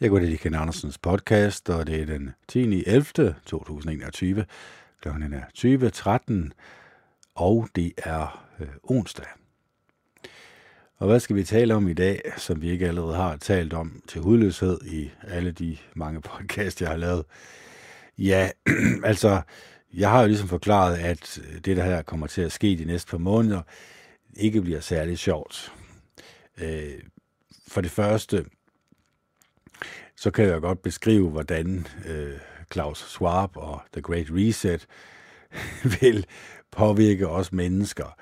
Jeg går til Ken Andersens podcast, og det er den 10. 11. 2021. Klokken er 20.13, og det er øh, onsdag. Og hvad skal vi tale om i dag, som vi ikke allerede har talt om til hudløshed i alle de mange podcasts, jeg har lavet? Ja, altså, jeg har jo ligesom forklaret, at øh, det der her kommer til at ske de næste par måneder, ikke bliver særlig sjovt. Øh, for det første, så kan jeg godt beskrive, hvordan øh, Klaus Schwab og The Great Reset vil påvirke os mennesker.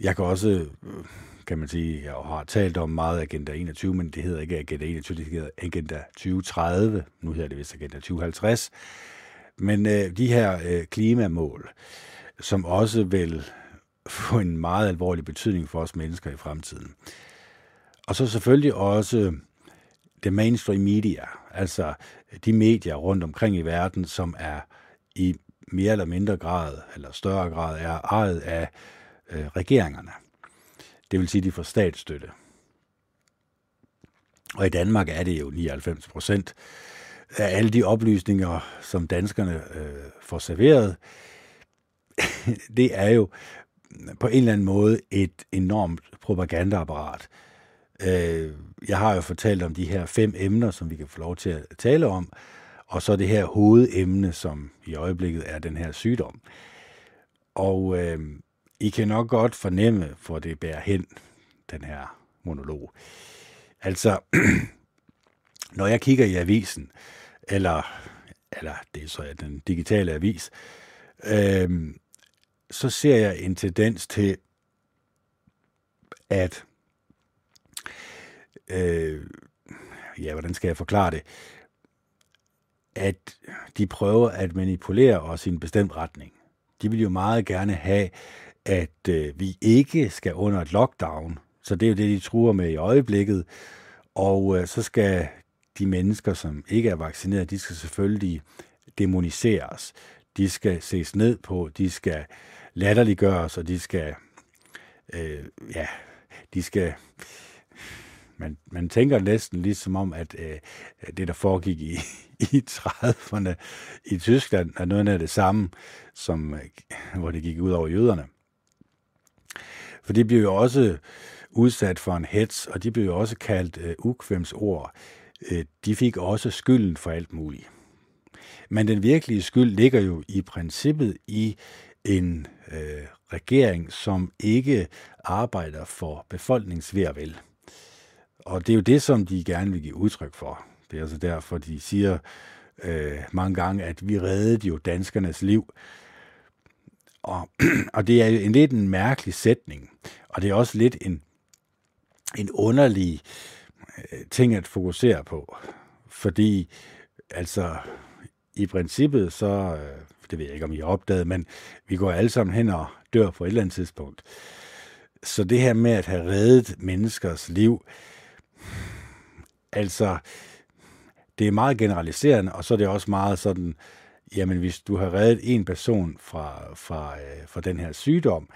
Jeg kan også, øh, kan man sige, jeg har talt om meget Agenda 21, men det hedder ikke Agenda 21, det hedder Agenda 2030. Nu hedder det vist Agenda 2050. Men øh, de her øh, klimamål, som også vil få en meget alvorlig betydning for os mennesker i fremtiden. Og så selvfølgelig også det mainstream media, altså de medier rundt omkring i verden, som er i mere eller mindre grad, eller større grad, er ejet af øh, regeringerne. Det vil sige, de får statsstøtte. Og i Danmark er det jo 99 procent af alle de oplysninger, som danskerne øh, får serveret, det er jo på en eller anden måde et enormt propagandaapparat. Øh, jeg har jo fortalt om de her fem emner, som vi kan få lov til at tale om, og så det her hovedemne, som i øjeblikket er den her sygdom. Og øh, I kan nok godt fornemme, hvor det bærer hen, den her monolog. Altså, når jeg kigger i avisen, eller, eller det er så den digitale avis, øh, så ser jeg en tendens til, at øh, ja, hvordan skal jeg forklare det? At de prøver at manipulere os i en bestemt retning. De vil jo meget gerne have, at øh, vi ikke skal under et lockdown. Så det er jo det, de truer med i øjeblikket. Og øh, så skal de mennesker, som ikke er vaccineret, de skal selvfølgelig demoniseres. De skal ses ned på, de skal latterliggøres, og de skal, øh, ja, de skal man, man tænker næsten ligesom om, at øh, det, der foregik i, i 30'erne i Tyskland, er noget af det samme, som, øh, hvor det gik ud over jøderne. For de blev jo også udsat for en hets, og de blev jo også kaldt øh, ukvemsord. Øh, de fik også skylden for alt muligt. Men den virkelige skyld ligger jo i princippet i en øh, regering, som ikke arbejder for befolkningsværvel. Og det er jo det, som de gerne vil give udtryk for. Det er altså derfor, de siger øh, mange gange, at vi reddede jo danskernes liv. Og, og det er en lidt en mærkelig sætning, og det er også lidt en, en underlig øh, ting at fokusere på. Fordi, altså, i princippet, så, øh, det ved jeg ikke, om I har opdaget, men vi går alle sammen hen og dør på et eller andet tidspunkt. Så det her med at have reddet menneskers liv, øh, Altså, det er meget generaliserende, og så er det også meget sådan, jamen hvis du har reddet en person fra, fra, øh, fra den her sygdom,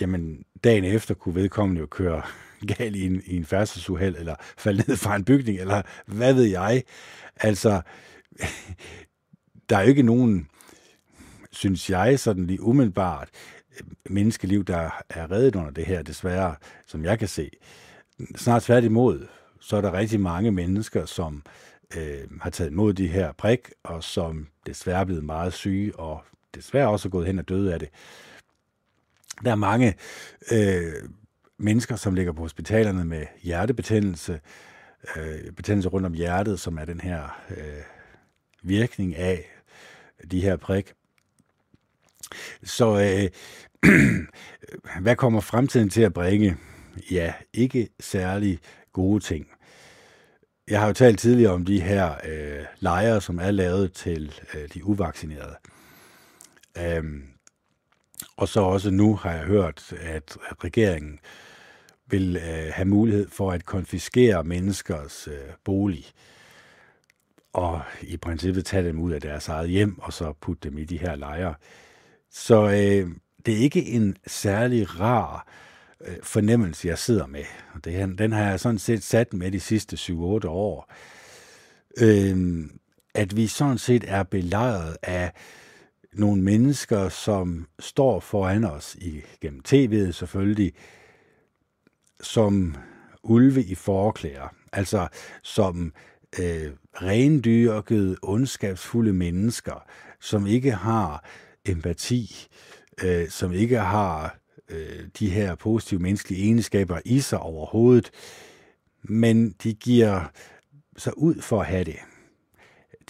jamen dagen efter kunne vedkommende jo køre galt i en, i en færdselsuheld, eller falde ned fra en bygning, eller hvad ved jeg. Altså, der er jo ikke nogen, synes jeg, sådan lige umiddelbart, øh, menneskeliv, der er reddet under det her, desværre, som jeg kan se. Snart tværtimod, så er der rigtig mange mennesker, som øh, har taget imod de her prik, og som desværre er blevet meget syge, og desværre også er gået hen og døde af det. Der er mange øh, mennesker, som ligger på hospitalerne med hjertebetændelse, øh, betændelse rundt om hjertet, som er den her øh, virkning af de her prik. Så øh, hvad kommer fremtiden til at bringe? Ja, ikke særlig gode ting. Jeg har jo talt tidligere om de her øh, lejre, som er lavet til øh, de uvaccinerede. Øhm, og så også nu har jeg hørt, at, at regeringen vil øh, have mulighed for at konfiskere menneskers øh, bolig og i princippet tage dem ud af deres eget hjem og så putte dem i de her lejre. Så øh, det er ikke en særlig rar øh, øh, fornemmelse, jeg sidder med. Og det, den har jeg sådan set sat med de sidste 7-8 år. øh, at vi sådan set er belejret af nogle mennesker, som står foran os i, gennem tv'et selvfølgelig, som ulve i forklæder, altså som øh, rendyrkede, ondskabsfulde mennesker, som ikke har empati, øh, som ikke har øh, de her positive menneskelige egenskaber i sig overhovedet, men de giver sig ud for at have det.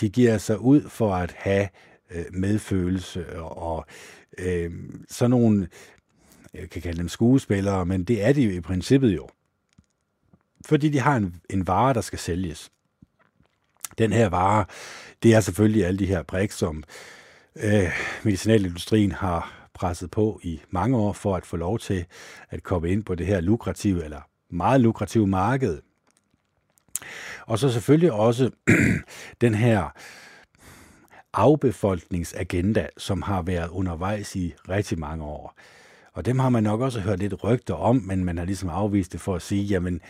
De giver sig ud for at have øh, medfølelse og øh, sådan nogle, jeg kan kalde dem skuespillere, men det er de jo i princippet jo. Fordi de har en, en vare, der skal sælges. Den her vare, det er selvfølgelig alle de her brik, som øh, medicinalindustrien har presset på i mange år for at få lov til at komme ind på det her lukrative, eller meget lukrative marked. Og så selvfølgelig også den her afbefolkningsagenda, som har været undervejs i rigtig mange år. Og dem har man nok også hørt lidt rygter om, men man har ligesom afvist det for at sige, jamen,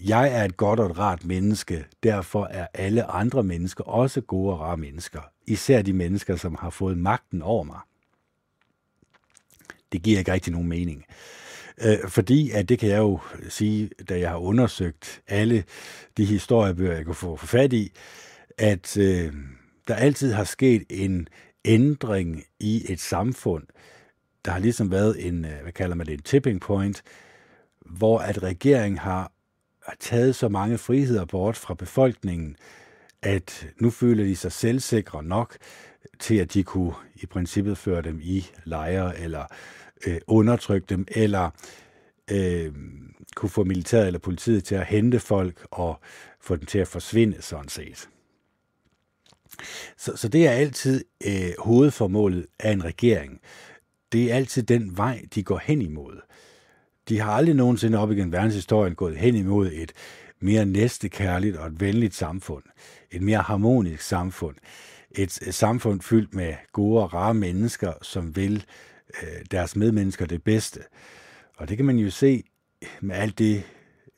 jeg er et godt og et rart menneske, derfor er alle andre mennesker også gode og rare mennesker. Især de mennesker, som har fået magten over mig. Det giver ikke rigtig nogen mening. Øh, fordi, at det kan jeg jo sige, da jeg har undersøgt alle de historiebøger, jeg kunne få fat i, at øh, der altid har sket en ændring i et samfund. Der har ligesom været en, øh, hvad kalder man det, en tipping point, hvor at regeringen har har taget så mange friheder bort fra befolkningen, at nu føler de sig selvsikre nok til, at de kunne i princippet føre dem i lejre, eller øh, Øh, undertrykke dem, eller øh, kunne få militæret eller politiet til at hente folk og få dem til at forsvinde, sådan set. Så, så det er altid øh, hovedformålet af en regering. Det er altid den vej, de går hen imod. De har aldrig nogensinde op igennem verdenshistorien gået hen imod et mere næstekærligt og et venligt samfund. Et mere harmonisk samfund. Et, et samfund fyldt med gode og rare mennesker, som vil øh, Øh, deres medmennesker det bedste. Og det kan man jo se med alt det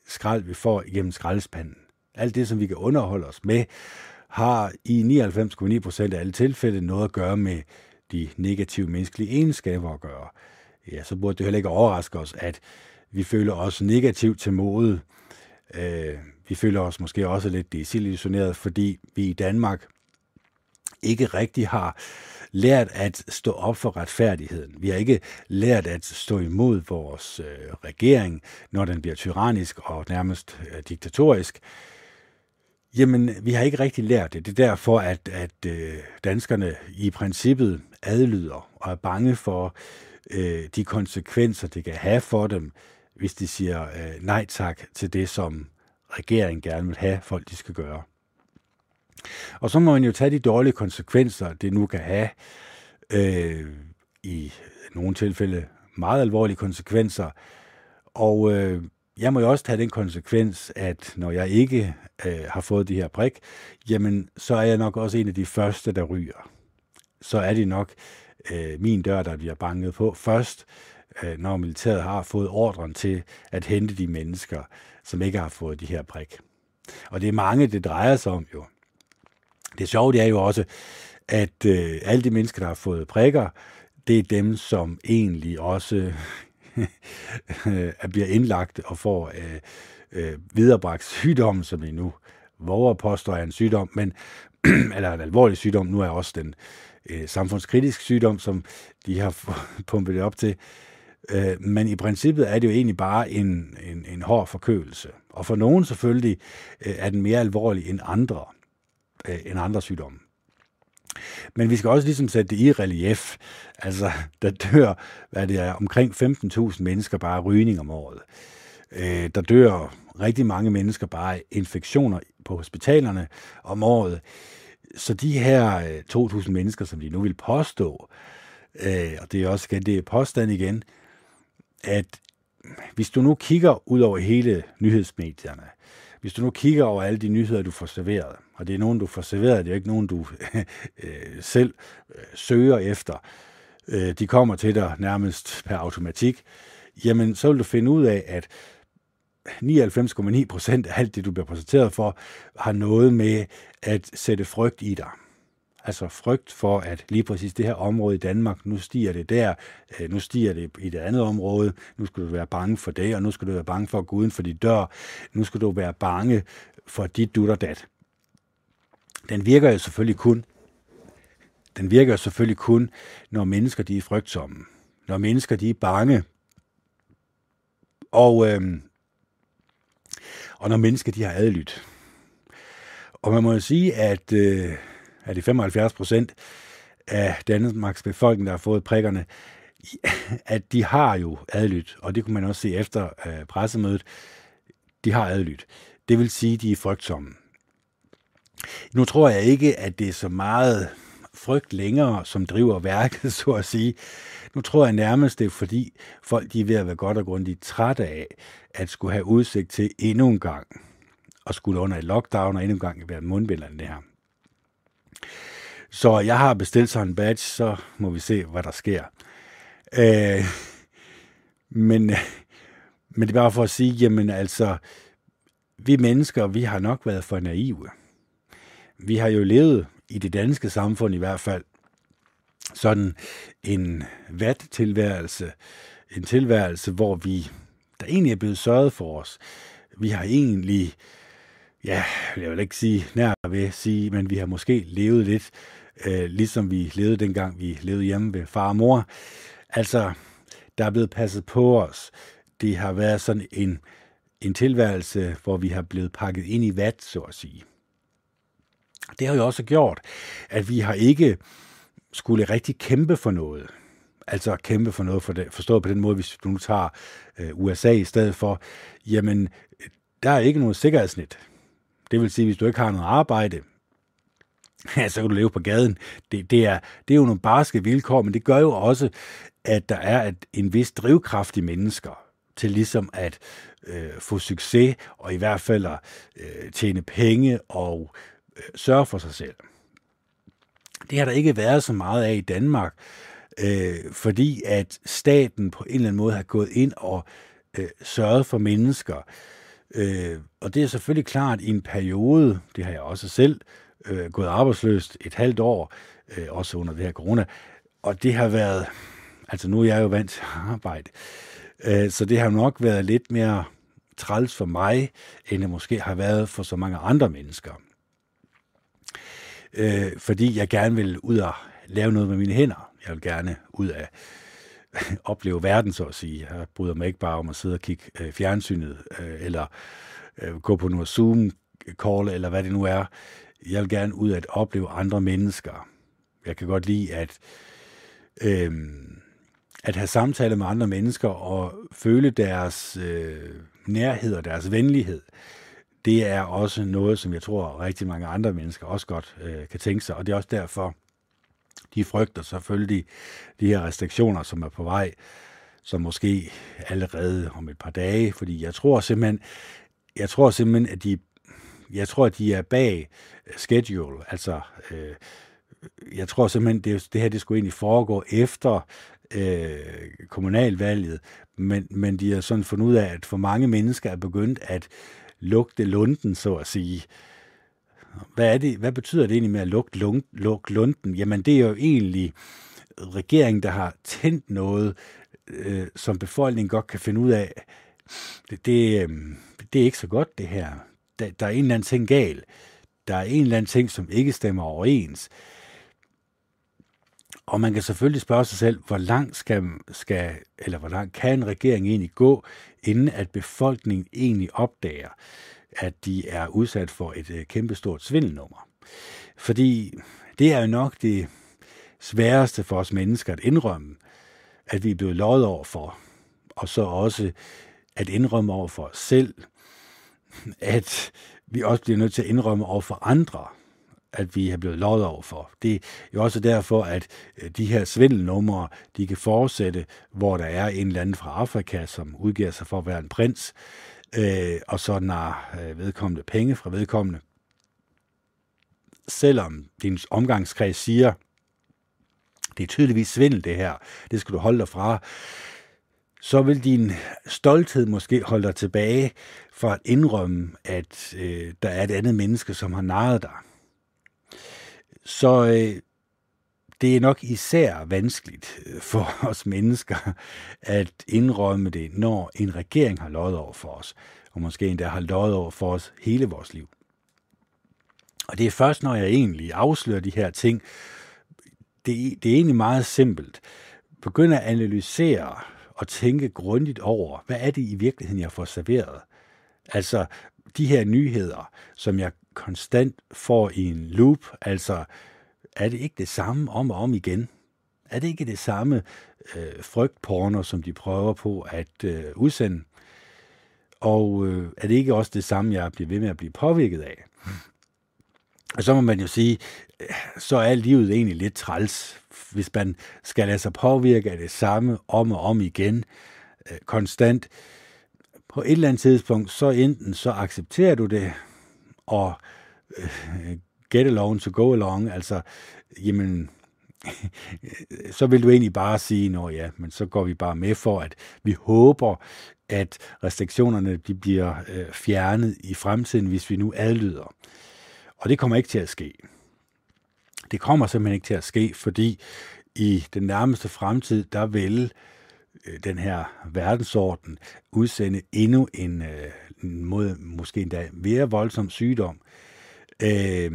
skrald, vi får igennem skraldespanden. Alt det, som vi kan underholde os med, har i 99,9% af alle tilfælde noget at gøre med de negative menneskelige egenskaber at gøre ja, så burde det heller ikke overraske os, at vi føler os negativt til mode. Øh, vi føler os måske også lidt desillusioneret, fordi vi i Danmark ikke rigtig har lært at stå op for retfærdigheden. Vi har ikke lært at stå imod vores øh, regering, når den bliver tyrannisk og nærmest øh, diktatorisk. Jamen, vi har ikke rigtig lært det. Det er derfor, at, at øh, danskerne i princippet adlyder og er bange for øh, de konsekvenser, det kan have for dem, hvis de siger øh, nej tak til det, som regeringen gerne vil have, folk de skal gøre. Og så må man jo tage de dårlige konsekvenser, det nu kan have, øh, i nogle tilfælde meget alvorlige konsekvenser. Og øh, jeg må jo også tage den konsekvens, at når jeg ikke øh, har fået de her prik, jamen så er jeg nok også en af de første, der ryger. Så er det nok øh, min dør, der bliver banket på først, øh, når militæret har fået ordren til at hente de mennesker, som ikke har fået de her prik. Og det er mange, det drejer sig om jo. Det sjove det er jo også, at øh, alle de mennesker, der har fået prikker, det er dem, som egentlig også øh, bliver indlagt og får øh, øh, viderebragt sygdom, som vi nu våger påstår er en sygdom, men, eller en alvorlig sygdom, nu er også den øh, samfundskritisk sygdom, som de har pumpet det op til. Øh, men i princippet er det jo egentlig bare en, en, en hård forkølelse. Og for nogen selvfølgelig øh, er den mere alvorlig end andre, øh, end andre sygdomme. Men vi skal også ligesom sætte det i relief. Altså, der dør, hvad det er, omkring 15.000 mennesker bare rygning om året. Øh, der dør rigtig mange mennesker bare af infektioner på hospitalerne om året. Så de her øh, 2.000 mennesker, som de nu vil påstå, øh, og det er også igen, det er påstand igen, at hvis du nu kigger ud over hele nyhedsmedierne, hvis du nu kigger over alle de nyheder, du får serveret, og det er nogen, du får serveret, det er ikke nogen, du øh, selv øh, søger efter, øh, de kommer til dig nærmest per automatik, jamen så vil du finde ud af, at 99,9 procent af alt det, du bliver præsenteret for, har noget med at sætte frygt i dig. Altså frygt for, at lige præcis det her område i Danmark, nu stiger det der, øh, nu stiger det i det andet område, nu skal du være bange for det, og nu skal du være bange for at gå uden for dit dør, nu skal du være bange for dit dut og dat. Den virker jo selvfølgelig kun, den virker jo selvfølgelig kun, når mennesker de er frygtsomme. Når mennesker de er bange. Og, øh, og når mennesker de har adlydt. Og man må jo sige, at øh, er det 75 procent af Danmarks befolkning, der har fået prikkerne, at de har jo adlydt, og det kunne man også se efter øh, pressemødet, de har adlydt. Det vil sige, at de er frygtsomme. Nu tror jeg ikke, at det er så meget frygt længere, som driver værket, så at sige. Nu tror jeg nærmest, det er fordi folk de er ved at være godt og grundigt trætte af, at skulle have udsigt til endnu en gang, og skulle under et lockdown og endnu en gang være mundbinderne det her. Så jeg har bestilt sådan en badge, så må vi se, hvad der sker. Øh, men, men det er bare for at sige, jamen altså, vi mennesker, vi har nok været for naive. Vi har jo levet i det danske samfund i hvert fald sådan en vat-tilværelse, en tilværelse, hvor vi, der egentlig er blevet sørget for os. Vi har egentlig, ja, jeg vil ikke sige nær ved sige, men vi har måske levet lidt øh, ligesom vi levede dengang, vi levede hjemme ved far og mor. Altså, der er blevet passet på os. Det har været sådan en, en tilværelse, hvor vi har blevet pakket ind i vat, så at sige. Det har jo også gjort, at vi har ikke skulle rigtig kæmpe for noget. Altså kæmpe for noget, for det, forstået på den måde, hvis du nu tager øh, USA i stedet for, jamen, der er ikke noget sikkerhedsnet. Det vil sige, hvis du ikke har noget arbejde, ja, så kan du leve på gaden. Det, det, er, det er jo nogle barske vilkår, men det gør jo også, at der er et, en vis drivkraft i mennesker til ligesom at øh, få succes, og i hvert fald at øh, tjene penge og øh, sørge for sig selv. Det har der ikke været så meget af i Danmark, øh, fordi at staten på en eller anden måde har gået ind og øh, sørget for mennesker. Øh, og det er selvfølgelig klart i en periode, det har jeg også selv øh, Øh, gået arbejdsløst et halvt år, øh, også under det her corona, og det har været, altså nu er jeg jo vant til arbejde, øh, så det har nok været lidt mere træls for mig, end det måske har været for så mange andre mennesker. Øh, fordi jeg gerne vil ud og lave noget med mine hænder. Jeg vil gerne ud af opleve verden, så at sige. Jeg bryder mig ikke bare om at sidde og kigge øh, fjernsynet, øh, eller øh, gå på noget Zoom-call, eller hvad det nu er jeg vil gerne ud at opleve andre mennesker. Jeg kan godt lide at, øhm, at have samtaler med andre mennesker og føle deres øh, nærhed og deres venlighed. Det er også noget, som jeg tror rigtig mange andre mennesker også godt øh, kan tænke sig, og det er også derfor, de frygter selvfølgelig de her restriktioner, som er på vej, som måske allerede om et par dage, fordi jeg tror simpelthen, jeg tror simpelthen, at de jeg tror, de er bag schedule. Altså, øh, jeg tror simpelthen, det, det her det skulle egentlig foregå efter øh, kommunalvalget, men, men de har sådan fundet ud af, at for mange mennesker er begyndt at lugte lunden, så at sige. Hvad, er det, hvad betyder det egentlig med at lugte, lung, lugte lunden? Jamen, det er jo egentlig regeringen, der har tændt noget, øh, som befolkningen godt kan finde ud af. Det, det, øh, det er ikke så godt, det her der, der er en eller anden ting gal. Der er en eller anden ting, som ikke stemmer overens. Og man kan selvfølgelig spørge sig selv, hvor langt skal, skal eller hvor langt kan en regering egentlig gå, inden at befolkningen egentlig opdager, at de er udsat for et øh, kæmpestort svindelnummer. Fordi det er jo nok det sværeste for os mennesker at indrømme, at vi er blevet lovet over for, og så også at indrømme over for os selv, at vi også bliver nødt til at indrømme over for andre, at vi er blevet lovet over for. Det er jo også derfor, at øh, de her svindelnumre, de kan fortsætte, hvor der er en eller anden fra Afrika, som udgiver sig for at være en prins, øh, og så nar øh, vedkommende penge fra vedkommende. Selvom din omgangskreds siger, det er tydeligvis svindel det her, det skal du holde dig fra, så vil din stolthed måske holde dig tilbage for at indrømme, at øh, der er et andet menneske, som har narret dig. Så øh, det er nok især vanskeligt øh, for os mennesker at indrømme det, når en regering har løjet over for os, og måske endda har løjet over for os hele vores liv. Og det er først, når jeg egentlig afslører de her ting, det, det er egentlig meget simpelt. Begynd at analysere og tænke grundigt over, hvad er det i virkeligheden, jeg får serveret? Altså, de her nyheder, som jeg konstant får i en loop, altså, er det ikke det samme om og om igen? Er det ikke det samme øh, frygtporno, som de prøver på at øh, udsende? Og øh, er det ikke også det samme, jeg bliver ved med at blive påvirket af? Og så må man jo sige, så er livet egentlig lidt træls, hvis man skal lade sig påvirke af det samme om og om igen, øh, konstant. På et eller andet tidspunkt, så enten så accepterer du det, og øh, get along to go along, altså, jamen, så vil du egentlig bare sige, nå ja, men så går vi bare med for, at vi håber, at restriktionerne de bliver øh, fjernet i fremtiden, hvis vi nu adlyder. Og det kommer ikke til at ske. Det kommer simpelthen ikke til at ske, fordi i den nærmeste fremtid, der vil øh, den her verdensorden udsende endnu en, en mod, måske endda mere voldsom sygdom, øh,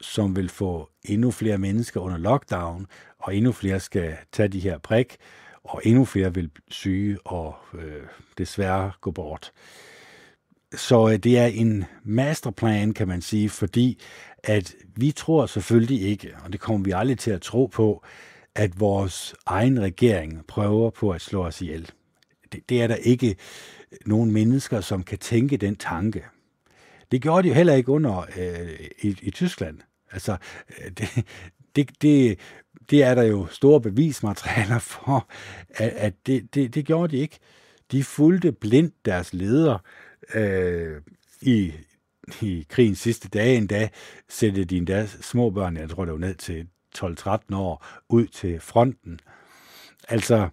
som vil få endnu flere mennesker under lockdown, og endnu flere skal tage de her prik, og endnu flere vil syge og øh, desværre gå bort. Så øh, det er en masterplan, kan man sige, fordi at vi tror selvfølgelig ikke, og det kommer vi aldrig til at tro på, at vores egen regering prøver på at slå os ihjel. Det, det er der ikke nogen mennesker, som kan tænke den tanke. Det gjorde de jo heller ikke under øh, i, i Tyskland. Altså, øh, det, det, det, det er der jo store bevismaterialer for, at, at det, det, det gjorde de ikke. De fulgte blindt deres leder øh, i, i krigens sidste dage endda, sætte de endda små børn, jeg tror det var ned til 12-13 år, ud til fronten. Altså,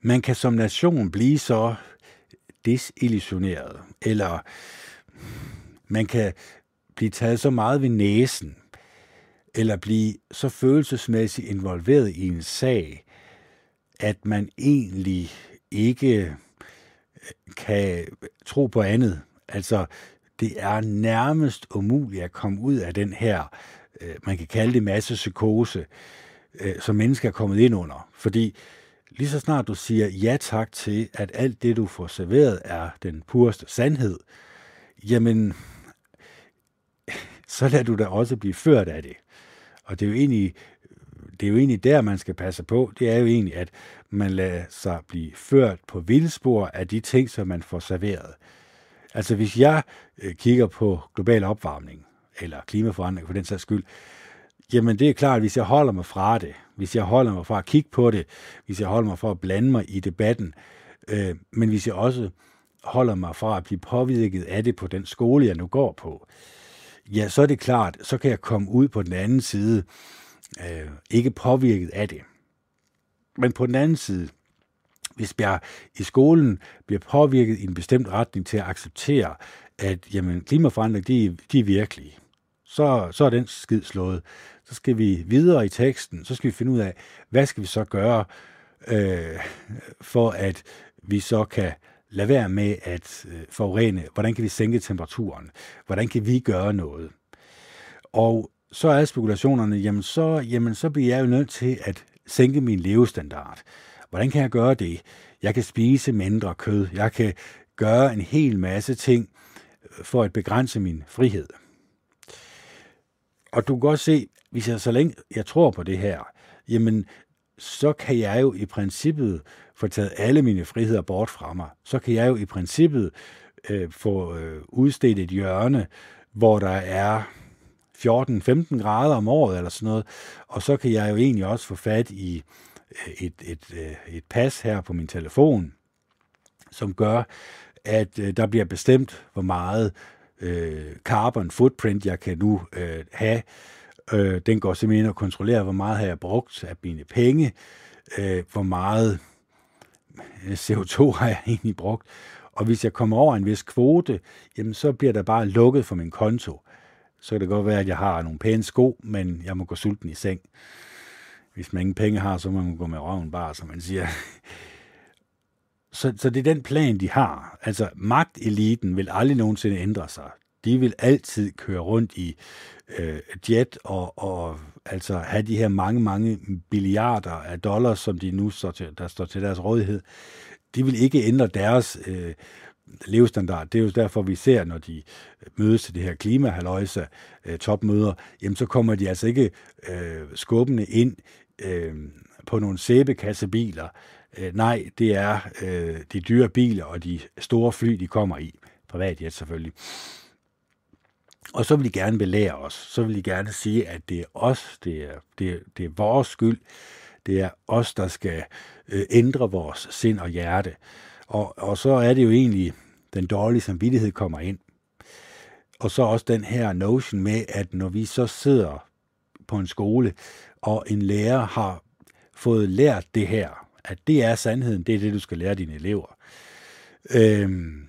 man kan som nation blive så desillusioneret, eller man kan blive taget så meget ved næsen, eller blive så følelsesmæssigt involveret i en sag, at man egentlig ikke kan tro på andet. Altså, det er nærmest umuligt at komme ud af den her, øh, man kan kalde det massepsykose, øh, som mennesker er kommet ind under. Fordi lige så snart du siger ja tak til, at alt det, du får serveret, er den pureste sandhed, jamen, så lader du da også blive ført af det. Og det er jo egentlig, det er jo egentlig der, man skal passe på. Det er jo egentlig, at man lader sig blive ført på vildspor af de ting, som man får serveret. Altså hvis jeg øh, kigger på global opvarmning, eller klimaforandring for den sags skyld, jamen det er klart, at hvis jeg holder mig fra det, hvis jeg holder mig fra at kigge på det, hvis jeg holder mig fra at blande mig i debatten, øh, men hvis jeg også holder mig fra at blive påvirket af det på den skole, jeg nu går på, ja, så er det klart, så kan jeg komme ud på den anden side, øh, ikke påvirket af det. Men på den anden side, hvis jeg i skolen bliver påvirket i en bestemt retning til at acceptere, at jamen, klimaforandring, de, de er virkelige, så, så er den skid slået. Så skal vi videre i teksten, så skal vi finde ud af, hvad skal vi så gøre, øh, for at vi så kan lade være med at øh, forurene. Hvordan kan vi sænke temperaturen? Hvordan kan vi gøre noget? Og så er spekulationerne, jamen så, jamen så bliver jeg jo nødt til at sænke min levestandard. Hvordan kan jeg gøre det? Jeg kan spise mindre kød. Jeg kan gøre en hel masse ting øh, for at begrænse min frihed. Og du kan godt se, hvis jeg så længe jeg tror på det her, jamen så kan jeg jo i princippet få taget alle mine friheder bort fra mig. Så kan jeg jo i princippet øh, få øh, udstedt et hjørne, hvor der er 14-15 grader om året eller sådan noget. Og så kan jeg jo egentlig også få fat i øh, et, et, øh, et, pas her på min telefon, som gør, at øh, der bliver bestemt, hvor meget øh, carbon footprint jeg kan nu øh, have. Øh, den går simpelthen ind og kontrollerer, hvor meget har jeg brugt af mine penge, øh, hvor meget CO2 har jeg egentlig brugt, og hvis jeg kommer over en vis kvote, jamen så bliver der bare lukket for min konto. Så kan det godt være, at jeg har nogle pæne sko, men jeg må gå sulten i seng. Hvis man ingen penge har, så må man gå med røven bare, som man siger. Så, så det er den plan, de har. Altså, magteliten vil aldrig nogensinde ændre sig. De vil altid køre rundt i øh, jet og, og altså have de her mange, mange milliarder af dollars, som de nu står til, der står til deres rådighed. De vil ikke ændre deres øh, levestandard. Det er jo derfor, vi ser, når de øh, mødes til det her klimahaløjse øh, topmøder, jamen så kommer de altså ikke øh, skubbende ind øh, på nogle sæbekassebiler. Øh, nej, det er øh, de dyre biler og de store fly, de kommer i. Privatjet selvfølgelig. Og så vil de gerne belære os. Så vil de gerne sige, at det er os, det er, det er, det er vores skyld. Det er os, der skal øh, ændre vores sind og hjerte. Og, og så er det jo egentlig, den dårlige samvittighed kommer ind. Og så også den her notion med, at når vi så sidder på en skole, og en lærer har fået lært det her, at det er sandheden, det er det, du skal lære dine elever. Øhm,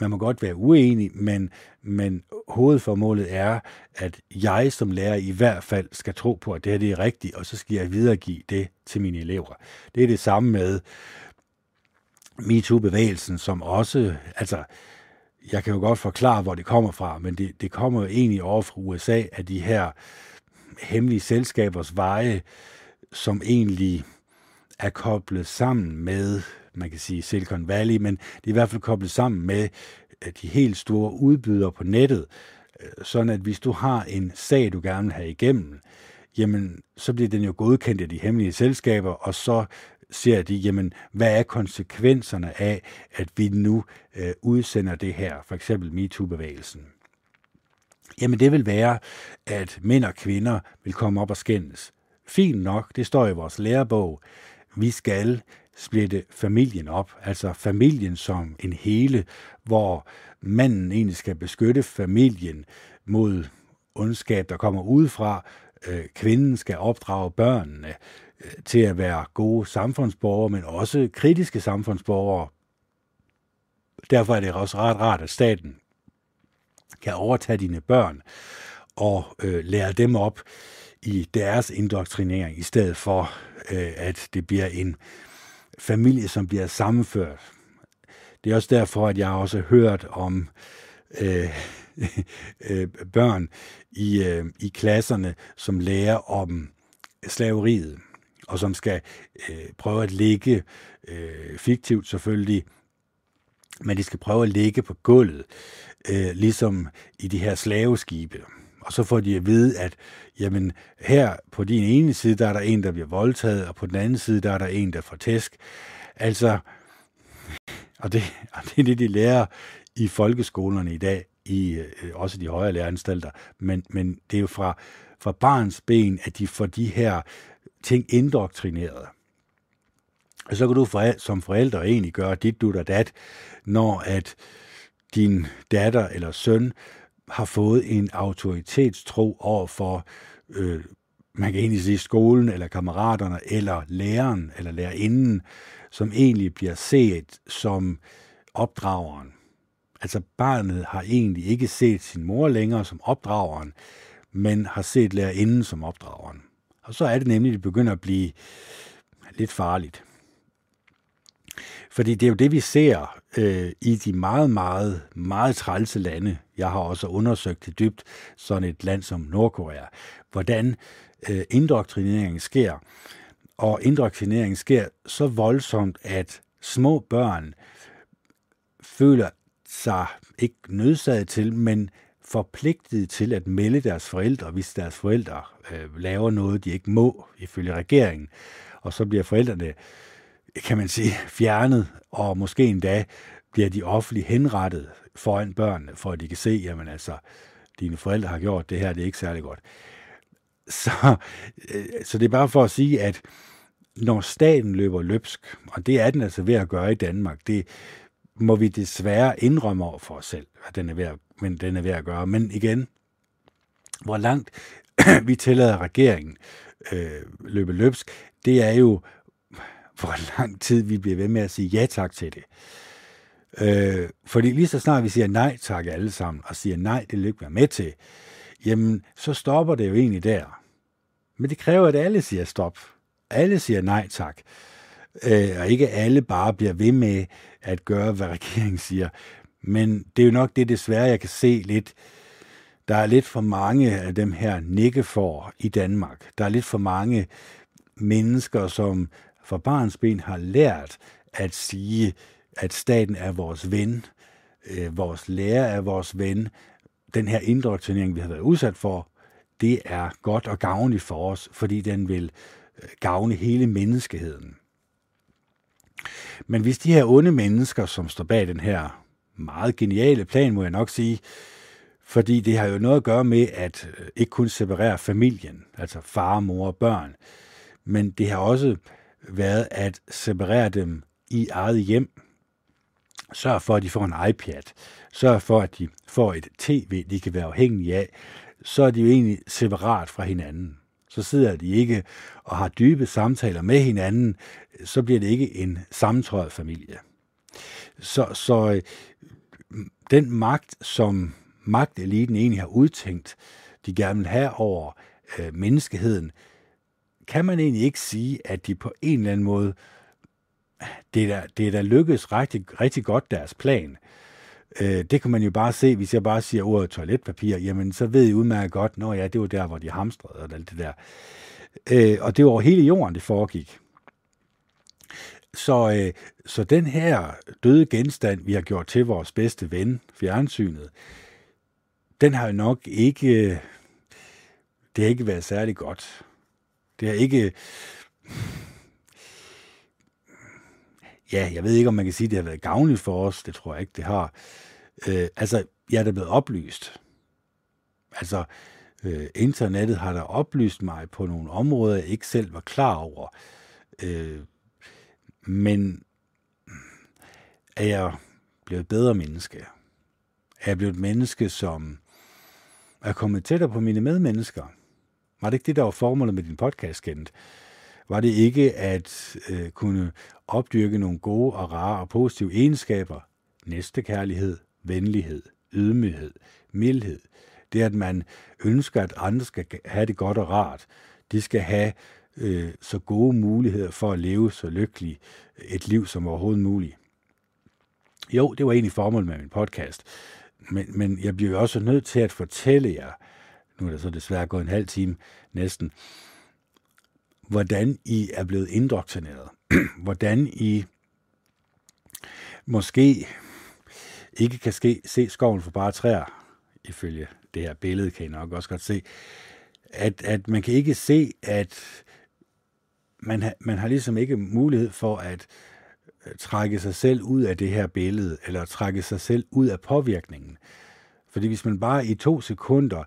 man må godt være uenig, men, men hovedformålet er, at jeg som lærer i hvert fald skal tro på, at det her det er rigtigt, og så skal jeg videregive det til mine elever. Det er det samme med MeToo-bevægelsen, som også, altså, jeg kan jo godt forklare, hvor det kommer fra, men det, det kommer jo egentlig over fra USA, at de her hemmelige selskabers veje, som egentlig er koblet sammen med, man kan sige Silicon Valley, men det er i hvert fald koblet sammen med øh, de helt store udbydere på nettet, øh, sådan at hvis du har en sag, du gerne vil have igennem, jamen så bliver den jo godkendt af de hemmelige selskaber, og så ser de, jamen, hvad er konsekvenserne af, at vi nu øh, udsender det her, for eksempel MeToo-bevægelsen? Jamen det vil være, at mænd og kvinder vil komme op og skændes. Fint nok, det står i vores lærebog. Vi skal splitte familien op, altså familien som en hele, hvor manden egentlig skal beskytte familien mod ondskab, der kommer udefra. Øh, kvinden skal opdrage børnene til at være gode samfundsborgere, men også kritiske samfundsborgere. Derfor er det også ret rart, at staten kan overtage dine børn og øh, lære dem op i deres indoktrinering, i stedet for øh, at det bliver en familie, som bliver sammenført. Det er også derfor, at jeg også har hørt om øh, øh, børn i, øh, i klasserne, som lærer om slaveriet, og som skal øh, prøve at ligge øh, fiktivt selvfølgelig, men de skal prøve at ligge på gulvet, øh, ligesom i de her slaveskibe. Og så får de at vide, at jamen, her på din ene side, der er der en, der bliver voldtaget, og på den anden side, der er der en, der får tæsk. Altså, og det, og det er det, de lærer i folkeskolerne i dag, i øh, også de højere læreanstalter, men, men det er jo fra, fra barns ben, at de får de her ting indoktrineret. Og så kan du for, som forældre egentlig gøre dit, du og dat, når at din datter eller søn har fået en autoritetstro over for, øh, man kan egentlig sige skolen, eller kammeraterne, eller læreren, eller lærerinden, som egentlig bliver set som opdrageren. Altså barnet har egentlig ikke set sin mor længere som opdrageren, men har set lærerinden som opdrageren. Og så er det nemlig, at det begynder at blive lidt farligt. Fordi det er jo det, vi ser øh, i de meget, meget, meget trælse lande. Jeg har også undersøgt det dybt, sådan et land som Nordkorea, hvordan øh, indoktrineringen sker. Og indoktrineringen sker så voldsomt, at små børn føler sig ikke nødsaget til, men forpligtet til at melde deres forældre, hvis deres forældre øh, laver noget, de ikke må, ifølge regeringen. Og så bliver forældrene kan man sige, fjernet, og måske endda bliver de offentligt henrettet foran børnene, for at de kan se, jamen altså, dine forældre har gjort det her, det er ikke særlig godt. Så, øh, så det er bare for at sige, at når staten løber løbsk, og det er den altså ved at gøre i Danmark, det må vi desværre indrømme over for os selv, at den er ved at, men den er ved at gøre. Men igen, hvor langt vi tillader regeringen øh, løbe løbsk, det er jo hvor lang tid vi bliver ved med at sige ja tak til det. Øh, fordi lige så snart vi siger nej tak alle sammen, og siger nej, det vil ikke være med til, jamen så stopper det jo egentlig der. Men det kræver, at alle siger stop. Alle siger nej tak. Øh, og ikke alle bare bliver ved med at gøre, hvad regeringen siger. Men det er jo nok det desværre, jeg kan se lidt. Der er lidt for mange af dem her nikkefor i Danmark. Der er lidt for mange mennesker, som fra barns ben har lært at sige, at staten er vores ven, øh, vores lærer er vores ven. Den her indoktrinering, vi har været udsat for, det er godt og gavnligt for os, fordi den vil øh, gavne hele menneskeheden. Men hvis de her onde mennesker, som står bag den her meget geniale plan, må jeg nok sige, fordi det har jo noget at gøre med at øh, ikke kun separere familien, altså far, mor og børn, men det har også været at separere dem i eget hjem. Sørg for, at de får en iPad. Sørg for, at de får et tv, de kan være afhængige af. Så er de jo egentlig separat fra hinanden. Så sidder de ikke og har dybe samtaler med hinanden. Så bliver det ikke en sammentrøjet familie. Så, så øh, den magt, som magteliten egentlig har udtænkt, de gerne vil have over øh, menneskeheden, kan man egentlig ikke sige, at de på en eller anden måde, det er da, det er da lykkedes rigtig, rigtig godt deres plan. Øh, Øh, det kan man jo bare se, hvis jeg bare siger ordet toiletpapir, jamen så ved I udmærket godt, når ja, det var der, hvor de hamstrede og alt det der. Øh, og det var over hele jorden, det foregik. Så, øh, så den her døde genstand, vi har gjort til vores bedste ven, fjernsynet, den har jo nok ikke, øh, det har ikke været særlig godt. Det har ikke... Ja, jeg ved ikke, om man kan sige, at det har været gavnligt for os. Det tror jeg ikke, det har. Øh, altså, jeg er da blevet oplyst. Altså, øh, internettet har da oplyst mig på nogle områder, jeg ikke selv var klar over. Øh, men er jeg blevet et bedre menneske? Er jeg blevet et menneske, som er kommet tættere på mine medmennesker? Var det ikke det, der var formålet med din podcast, Kent? Var det ikke at øh, kunne opdyrke nogle gode og rare og positive egenskaber? Næstekærlighed, venlighed, ydmyghed, mildhed. Det at man ønsker, at andre skal have det godt og rart. De skal have øh, så gode muligheder for at leve så lykkeligt øh, et liv som overhovedet muligt. Jo, det var egentlig formålet med min podcast. Men, men jeg bliver jo også nødt til at fortælle jer, nu er der så desværre gået en halv time næsten, hvordan I er blevet indoktrineret. hvordan I måske ikke kan ske, se skoven for bare træer, ifølge det her billede, kan I nok også godt se, at, at man kan ikke se, at man, ha, man har ligesom ikke mulighed for at øh, trække sig selv ud af det her billede, eller trække sig selv ud af påvirkningen. Fordi hvis man bare i to sekunder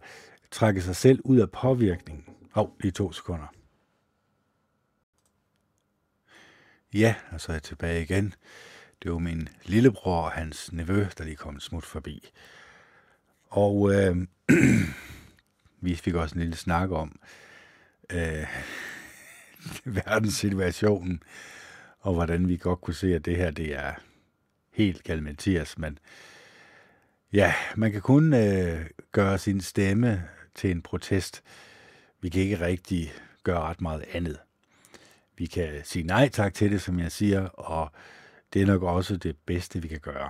trækker sig selv ud af påvirkningen. Hov, lige to sekunder. Ja, og så er jeg tilbage igen. Det var min lillebror og hans nevø, der lige kom smut forbi. Og øh, vi fik også en lille snak om øh, verdenssituationen, og hvordan vi godt kunne se, at det her det er helt galmatias, men ja, man kan kun øh, gøre sin stemme til en protest. Vi kan ikke rigtig gøre ret meget andet. Vi kan sige nej tak til det, som jeg siger, og det er nok også det bedste, vi kan gøre.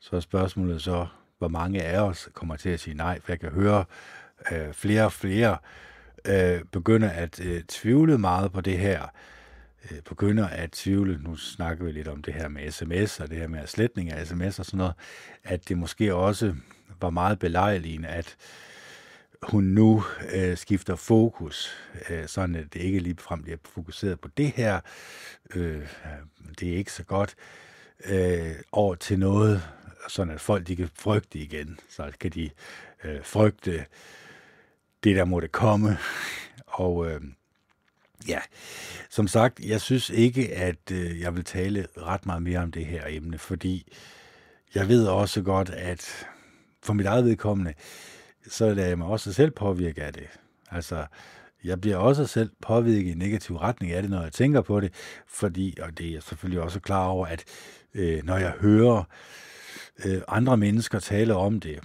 Så er spørgsmålet så, hvor mange af os kommer til at sige nej, for jeg kan høre øh, flere og flere øh, begynder at øh, tvivle meget på det her, øh, begynder at tvivle, nu snakker vi lidt om det her med sms og det her med sletning af sms og sådan noget, at det måske også var meget belejligende, at hun nu øh, skifter fokus, øh, sådan at det ikke lige frem bliver fokuseret på det her, øh, det er ikke så godt, øh, over til noget, sådan at folk de kan frygte igen, så kan de øh, frygte det, der måtte komme, og øh, ja, som sagt, jeg synes ikke, at øh, jeg vil tale ret meget mere om det her emne, fordi jeg ved også godt, at for mit eget vedkommende, så lader jeg mig også selv påvirke af det. Altså, Jeg bliver også selv påvirket i negativ retning af det, når jeg tænker på det, fordi, og det er jeg selvfølgelig også klar over, at øh, når jeg hører øh, andre mennesker tale om det,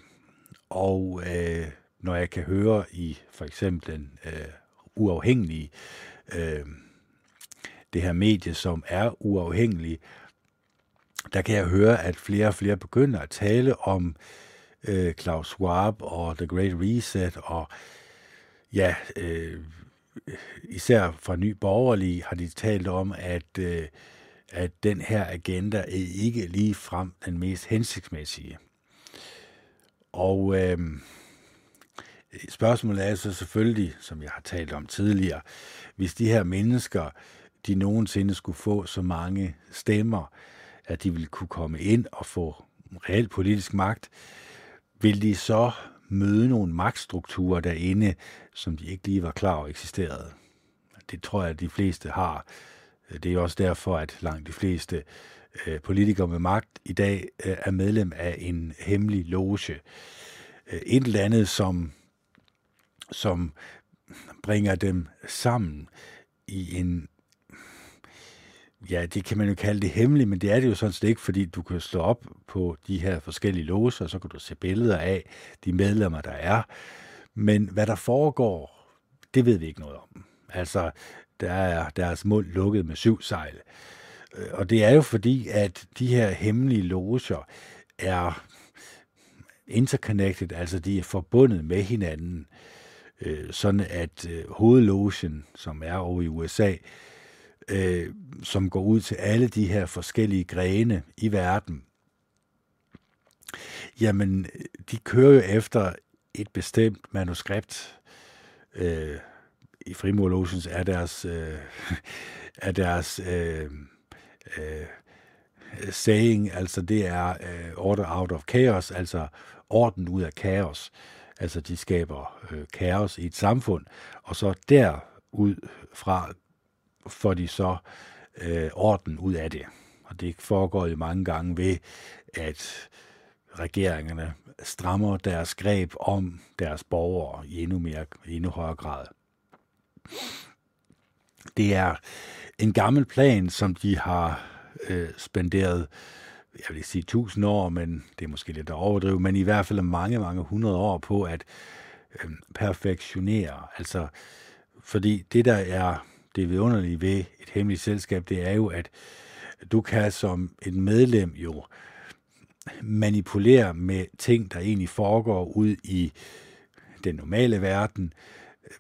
og øh, når jeg kan høre i for eksempel den øh, uafhængige, øh, det her medie, som er uafhængig, der kan jeg høre, at flere og flere begynder at tale om øh, Øh, Klaus Schwab og The Great Reset, og ja, øh, især fra Ny Borgerlig har de talt om, at, øh, at den her agenda er ikke lige frem den mest hensigtsmæssige. Og øh, spørgsmålet er så selvfølgelig, som jeg har talt om tidligere, hvis de her mennesker, de nogensinde skulle få så mange stemmer, at de ville kunne komme ind og få reelt politisk magt, vil de så møde nogle magtstrukturer derinde, som de ikke lige var klar over eksisterede. Det tror jeg, at de fleste har. Det er også derfor, at langt de fleste øh, politikere med magt i dag øh, er medlem af en hemmelig loge. Øh, et eller andet, som, som bringer dem sammen i en ja, det kan man jo kalde det hemmeligt, men det er det jo sådan set ikke, fordi du kan slå op på de her forskellige låser, og så kan du se billeder af de medlemmer, der er. Men hvad der foregår, det ved vi ikke noget om. Altså, der er deres mund lukket med syv sejl. Øh, og det er jo fordi, at de her hemmelige loger er interconnected, altså de er forbundet med hinanden, øh, sådan at øh, hovedlogen, som er over i USA, øh, som går ud til alle de her forskellige grene i verden, jamen, de kører jo efter et bestemt manuskript. Øh, I Frimurlogens er deres, øh, er deres øh, øh, saying, altså det er øh, order out of chaos, altså orden ud af kaos. Altså de skaber øh, kaos i et samfund, og så derud fra får de så øh, orden ud af det. Og det foregår jo mange gange ved, at regeringerne strammer deres greb om deres borgere i endnu, mere, i endnu højere grad. Det er en gammel plan, som de har øh, spenderet, jeg vil sige tusind år, men det er måske lidt at overdrive, men i hvert fald mange, mange hundrede år på at øh, perfektionere. Altså, fordi det, der er det vidunderlige ved et hemmeligt selskab, det er jo, at du kan som et medlem jo manipulere med ting, der egentlig foregår ud i den normale verden,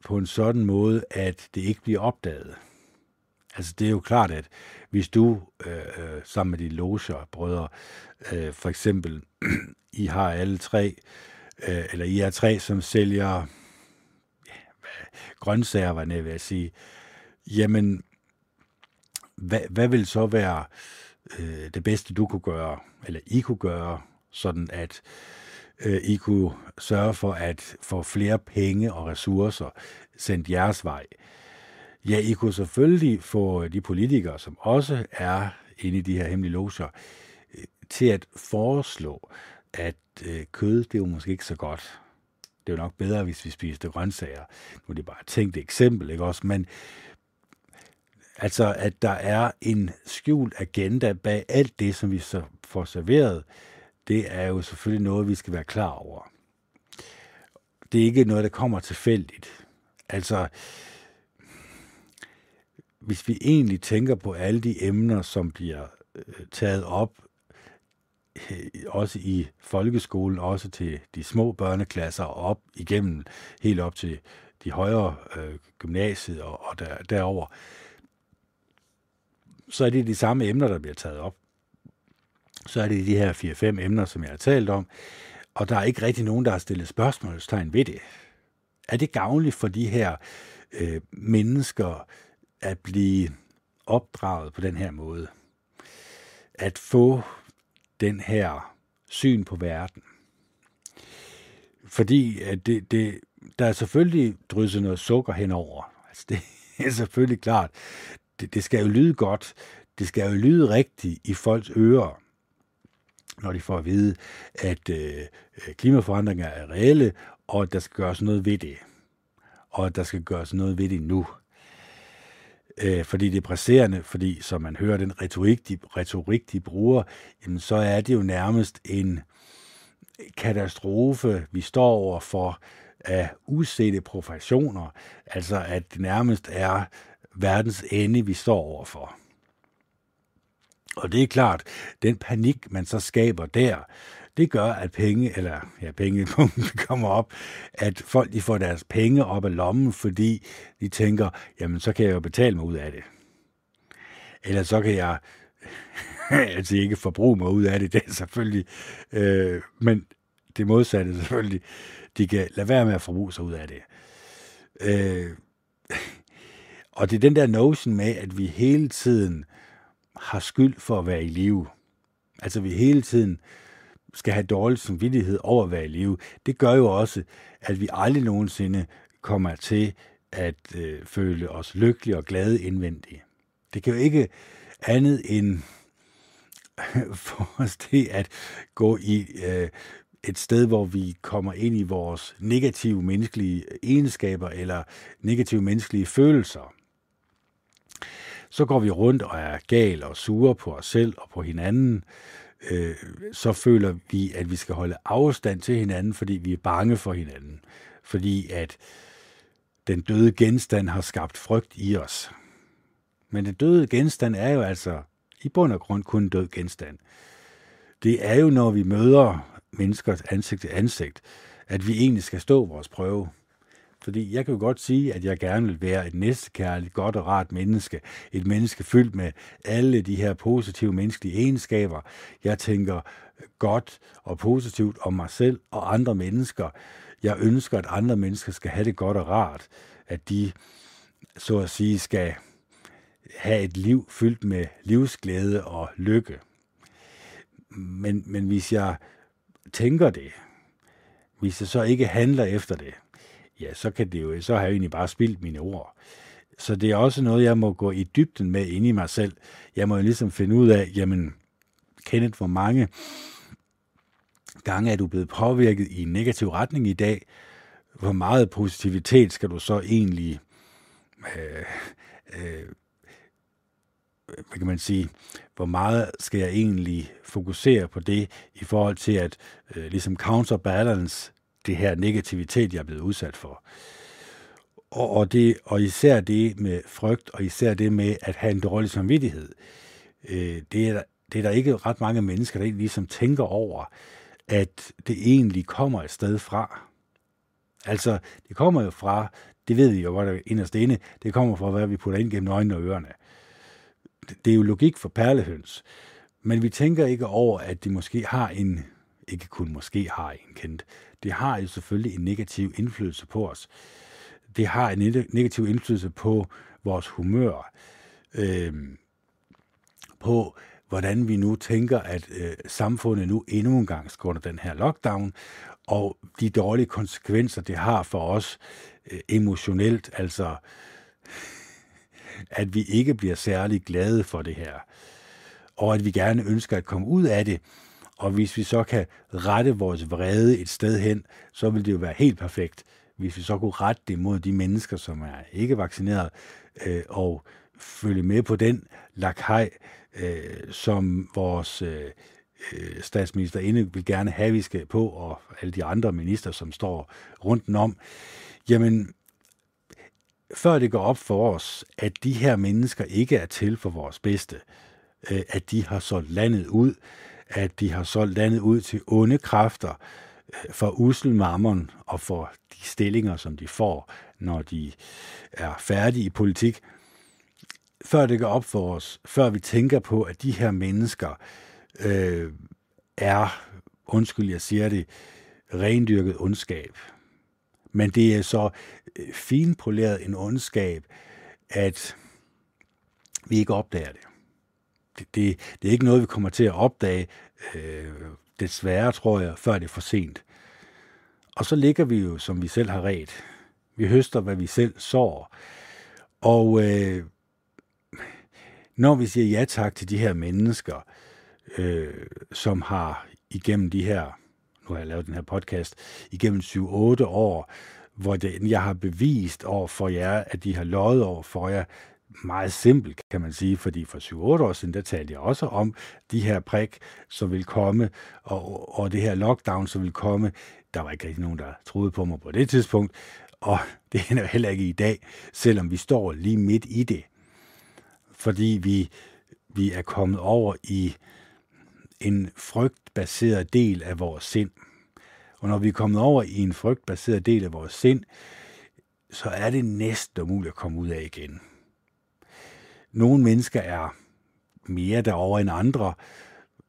på en sådan måde, at det ikke bliver opdaget. Altså det er jo klart, at hvis du øh, øh sammen med dine loger, brødre, øh, for eksempel, I har alle tre, øh, eller I er tre, som sælger ja, grøntsager, var jeg ved at sige, Jamen, hvad, hvad vil så være øh, det bedste, du kunne gøre, eller I kunne gøre, sådan at øh, I kunne sørge for at få flere penge og ressourcer sendt jeres vej? Ja, I kunne selvfølgelig få de politikere, som også er inde i de her hemmelige loger, øh, til at foreslå, at øh, kød, det er jo måske ikke så godt. Det er jo nok bedre, hvis vi spiste grøntsager. Nu er det bare et tænkt eksempel, ikke også? Men, Altså, at der er en skjult agenda bag alt det, som vi så får serveret, det er jo selvfølgelig noget, vi skal være klar over. Det er ikke noget, der kommer tilfældigt. Altså, hvis vi egentlig tænker på alle de emner, som bliver øh, taget op, øh, også i folkeskolen, også til de små børneklasser, op igennem helt op til de højere øh, gymnasiet og, og der, derover, så er det de samme emner, der bliver taget op. Så er det de her 4-5 emner, som jeg har talt om, og der er ikke rigtig nogen, der har stillet spørgsmålstegn ved det. Er det gavnligt for de her øh, mennesker at blive opdraget på den her måde? At få den her syn på verden? Fordi at det, det, der er selvfølgelig drysset noget sukker henover. Altså det er selvfølgelig klart det, det skal jo lyde godt, det skal jo lyde rigtigt i folks ører, når de får at vide, at øh, klimaforandringer er reelle, og at der skal gøres noget ved det. og at der skal gøres noget ved det nu. Øh, fordi det er presserende, fordi som man hører den retorik, de, retorik, de bruger, jamen, så er det jo nærmest en katastrofe, vi står over for af usete professioner, altså at det nærmest er verdens ende, vi står overfor. Og det er klart, den panik, man så skaber der, det gør, at penge, eller ja, penge kommer op, at folk de får deres penge op af lommen, fordi de tænker, jamen så kan jeg jo betale mig ud af det. Eller så kan jeg altså ikke forbruge mig ud af det, det er selvfølgelig, øh, men det modsatte selvfølgelig, de kan lade være med at forbruge sig ud af det. Øh, og det er den der notion med, at vi hele tiden har skyld for at være i live. Altså vi hele tiden skal have dårlig samvittighed over at være i live. Det gør jo også, at vi aldrig nogensinde kommer til at øh, føle os lykkelige og glade indvendigt. Det kan jo ikke andet end for os det at gå i øh, et sted, hvor vi kommer ind i vores negative menneskelige egenskaber eller negative menneskelige følelser. Så går vi rundt og er gal og sure på os selv og på hinanden. Øh, så føler vi, at vi skal holde afstand til hinanden, fordi vi er bange for hinanden. Fordi at den døde genstand har skabt frygt i os. Men den døde genstand er jo altså i bund og grund kun en død genstand. Det er jo, når vi møder mennesker ansigt til ansigt, at vi egentlig skal stå vores prøve. Fordi jeg kan jo godt sige, at jeg gerne vil være et næstekærligt, godt og rart menneske. Et menneske fyldt med alle de her positive menneskelige egenskaber. Jeg tænker godt og positivt om mig selv og andre mennesker. Jeg ønsker, at andre mennesker skal have det godt og rart. At de, så at sige, skal have et liv fyldt med livsglæde og lykke. Men, men hvis jeg tænker det, hvis jeg så ikke handler efter det, ja, så kan det jo, så har jeg egentlig bare spildt mine ord. Så det er også noget, jeg må gå i dybden med inde i mig selv. Jeg må jo ligesom finde ud af, jamen, Kenneth, hvor mange gange er du blevet påvirket i en negativ retning i dag? Hvor meget positivitet skal du så egentlig øh, øh, hvad kan man sige, hvor meget skal jeg egentlig fokusere på det i forhold til at øh, ligesom counterbalance det her negativitet, jeg er blevet udsat for. Og, og, det, og især det med frygt, og især det med at have en dårlig samvittighed. Øh, det, er, det er der ikke ret mange mennesker, der ligesom tænker over, at det egentlig kommer et sted fra. Altså, det kommer jo fra, det ved vi jo godt inderst inde, det kommer fra, hvad vi putter ind gennem øjnene og ørerne det er jo logik for perlehøns, men vi tænker ikke over, at de måske har en, ikke kun måske har en kendt, det har jo selvfølgelig en negativ indflydelse på os. Det har en negativ indflydelse på vores humør, øh, på hvordan vi nu tænker, at øh, samfundet nu endnu en gang skal under den her lockdown, og de dårlige konsekvenser, det har for os øh, emotionelt, altså at vi ikke bliver særlig glade for det her, og at vi gerne ønsker at komme ud af det. Og hvis vi så kan rette vores vrede et sted hen, så vil det jo være helt perfekt, hvis vi så kunne rette det mod de mennesker, som er ikke vaccineret, øh, og følge med på den lakaj, øh, som vores øh, statsminister inde vil gerne have, vi skal på, og alle de andre minister, som står rundt om. Jamen, før det går op for os, at de her mennesker ikke er til for vores bedste, øh, at de har så landet ud, at de har solgt landet ud til onde kræfter, øh, for usel mammon og for de stillinger, som de får, når de er færdige i politik, før det går op for os, før vi tænker på, at de her mennesker øh, er, undskyld jeg siger det, rendyrket ondskab, men det er så øh, finpoleret en ondskab, at vi ikke opdager det. Det, det, det er ikke noget, vi kommer til at opdage, øh, desværre tror jeg, før det er for sent. Og så ligger vi jo, som vi selv har ret. Vi høster, hvad vi selv sår. Og øh, når vi siger ja tak til de her mennesker, øh, som har igennem de her nu har jeg lavet den her podcast, igennem 7-8 år hvor det, jeg har bevist over for jer, at de har løjet over for jer, meget simpelt, kan man sige, fordi for 7-8 år siden, der talte jeg også om de her prik, som vil komme, og, og det her lockdown, som vil komme. Der var ikke rigtig nogen, der troede på mig på det tidspunkt, og det er heller ikke i dag, selvom vi står lige midt i det. Fordi vi, vi er kommet over i en frygtbaseret del af vores sind. Og når vi er kommet over i en frygtbaseret del af vores sind, så er det næsten umuligt at komme ud af igen. Nogle mennesker er mere derovre end andre.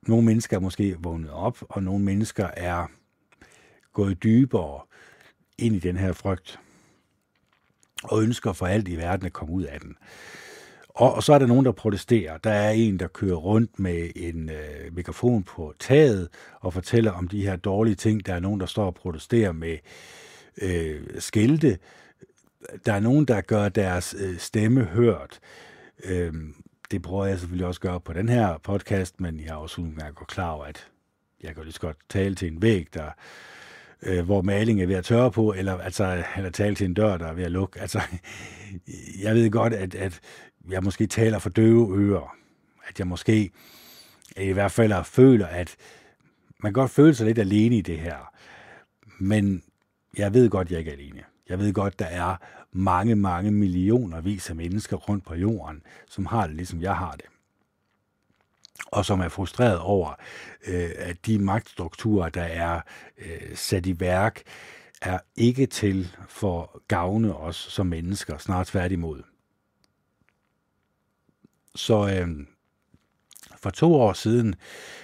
Nogle mennesker er måske vågnet op, og nogle mennesker er gået dybere ind i den her frygt og ønsker for alt i verden at komme ud af den. Og, og så er der nogen, der protesterer. Der er en, der kører rundt med en øh, mikrofon på taget og fortæller om de her dårlige ting. Der er nogen, der står og protesterer med øh, skilte. Der er nogen, der gør deres øh, stemme hørt. Øh, det prøver jeg selvfølgelig også at gøre på den her podcast, men jeg er også udmærket klar over, at jeg kan lige så godt tale til en væg, der øh, hvor maling er ved at tørre på, eller, altså, eller tale til en dør, der er ved at lukke. Altså, jeg ved godt, at, at jeg måske taler for døve ører. At jeg måske øh, i hvert fald føler, at man kan godt føle sig lidt alene i det her. Men jeg ved godt, at jeg ikke er alene. Jeg ved godt, der er mange, mange millioner vis af mennesker rundt på jorden, som har det, ligesom jeg har det. Og som er frustreret over, øh, at de magtstrukturer, der er øh, sat i værk, er ikke til for gavne os som mennesker, snart tværtimod. Så øh, for to år siden,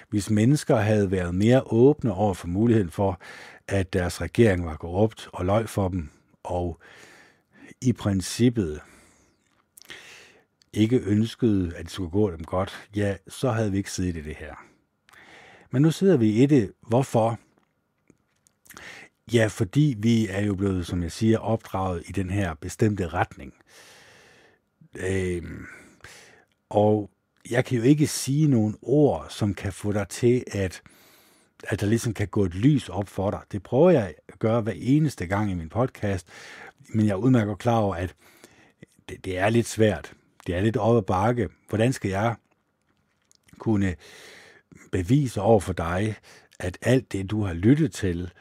hvis mennesker havde været mere åbne over for muligheden for, at deres regering var korrupt og løg for dem, og i princippet ikke ønskede, at det skulle gå dem godt, ja, så havde vi ikke siddet i det her. Men nu sidder vi i det. Hvorfor? Ja, fordi vi er jo blevet, som jeg siger, opdraget i den her bestemte retning. Øh, og jeg kan jo ikke sige nogle ord, som kan få dig til, at, at der ligesom kan gå et lys op for dig. Det prøver jeg at gøre hver eneste gang i min podcast, men jeg er udmærket klar over, at det, det er lidt svært. Det er lidt op ad bakke. Hvordan skal jeg kunne bevise over for dig, at alt det, du har lyttet til,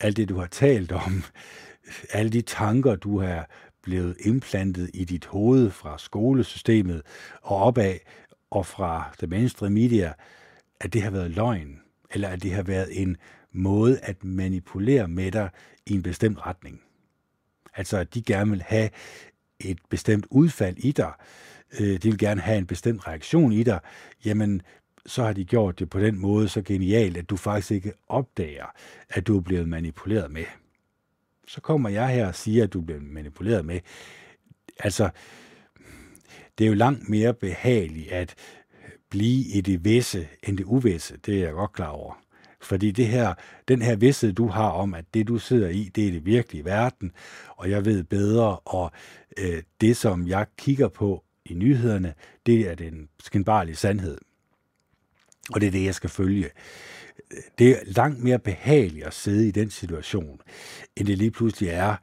alt det, du har talt om, alle de tanker, du har blevet implantet i dit hoved fra skolesystemet og opad, og fra det mainstream media, at det har været løgn, eller at det har været en måde at manipulere med dig i en bestemt retning. Altså, at de gerne vil have et bestemt udfald i dig, øh, de vil gerne have en bestemt reaktion i dig, jamen, så har de gjort det på den måde så genialt, at du faktisk ikke opdager, at du er blevet manipuleret med. Så kommer jeg her og siger, at du er blevet manipuleret med. Altså, det er jo langt mere behageligt at blive i det visse end det uvisse. Det er jeg godt klar over. Fordi det her, den her vidsthed, du har om, at det, du sidder i, det er det virkelige verden, og jeg ved bedre, og øh, det, som jeg kigger på i nyhederne, det er den skinbarlige sandhed. Og det er det, jeg skal følge. Det er langt mere behageligt at sidde i den situation, end det lige pludselig er,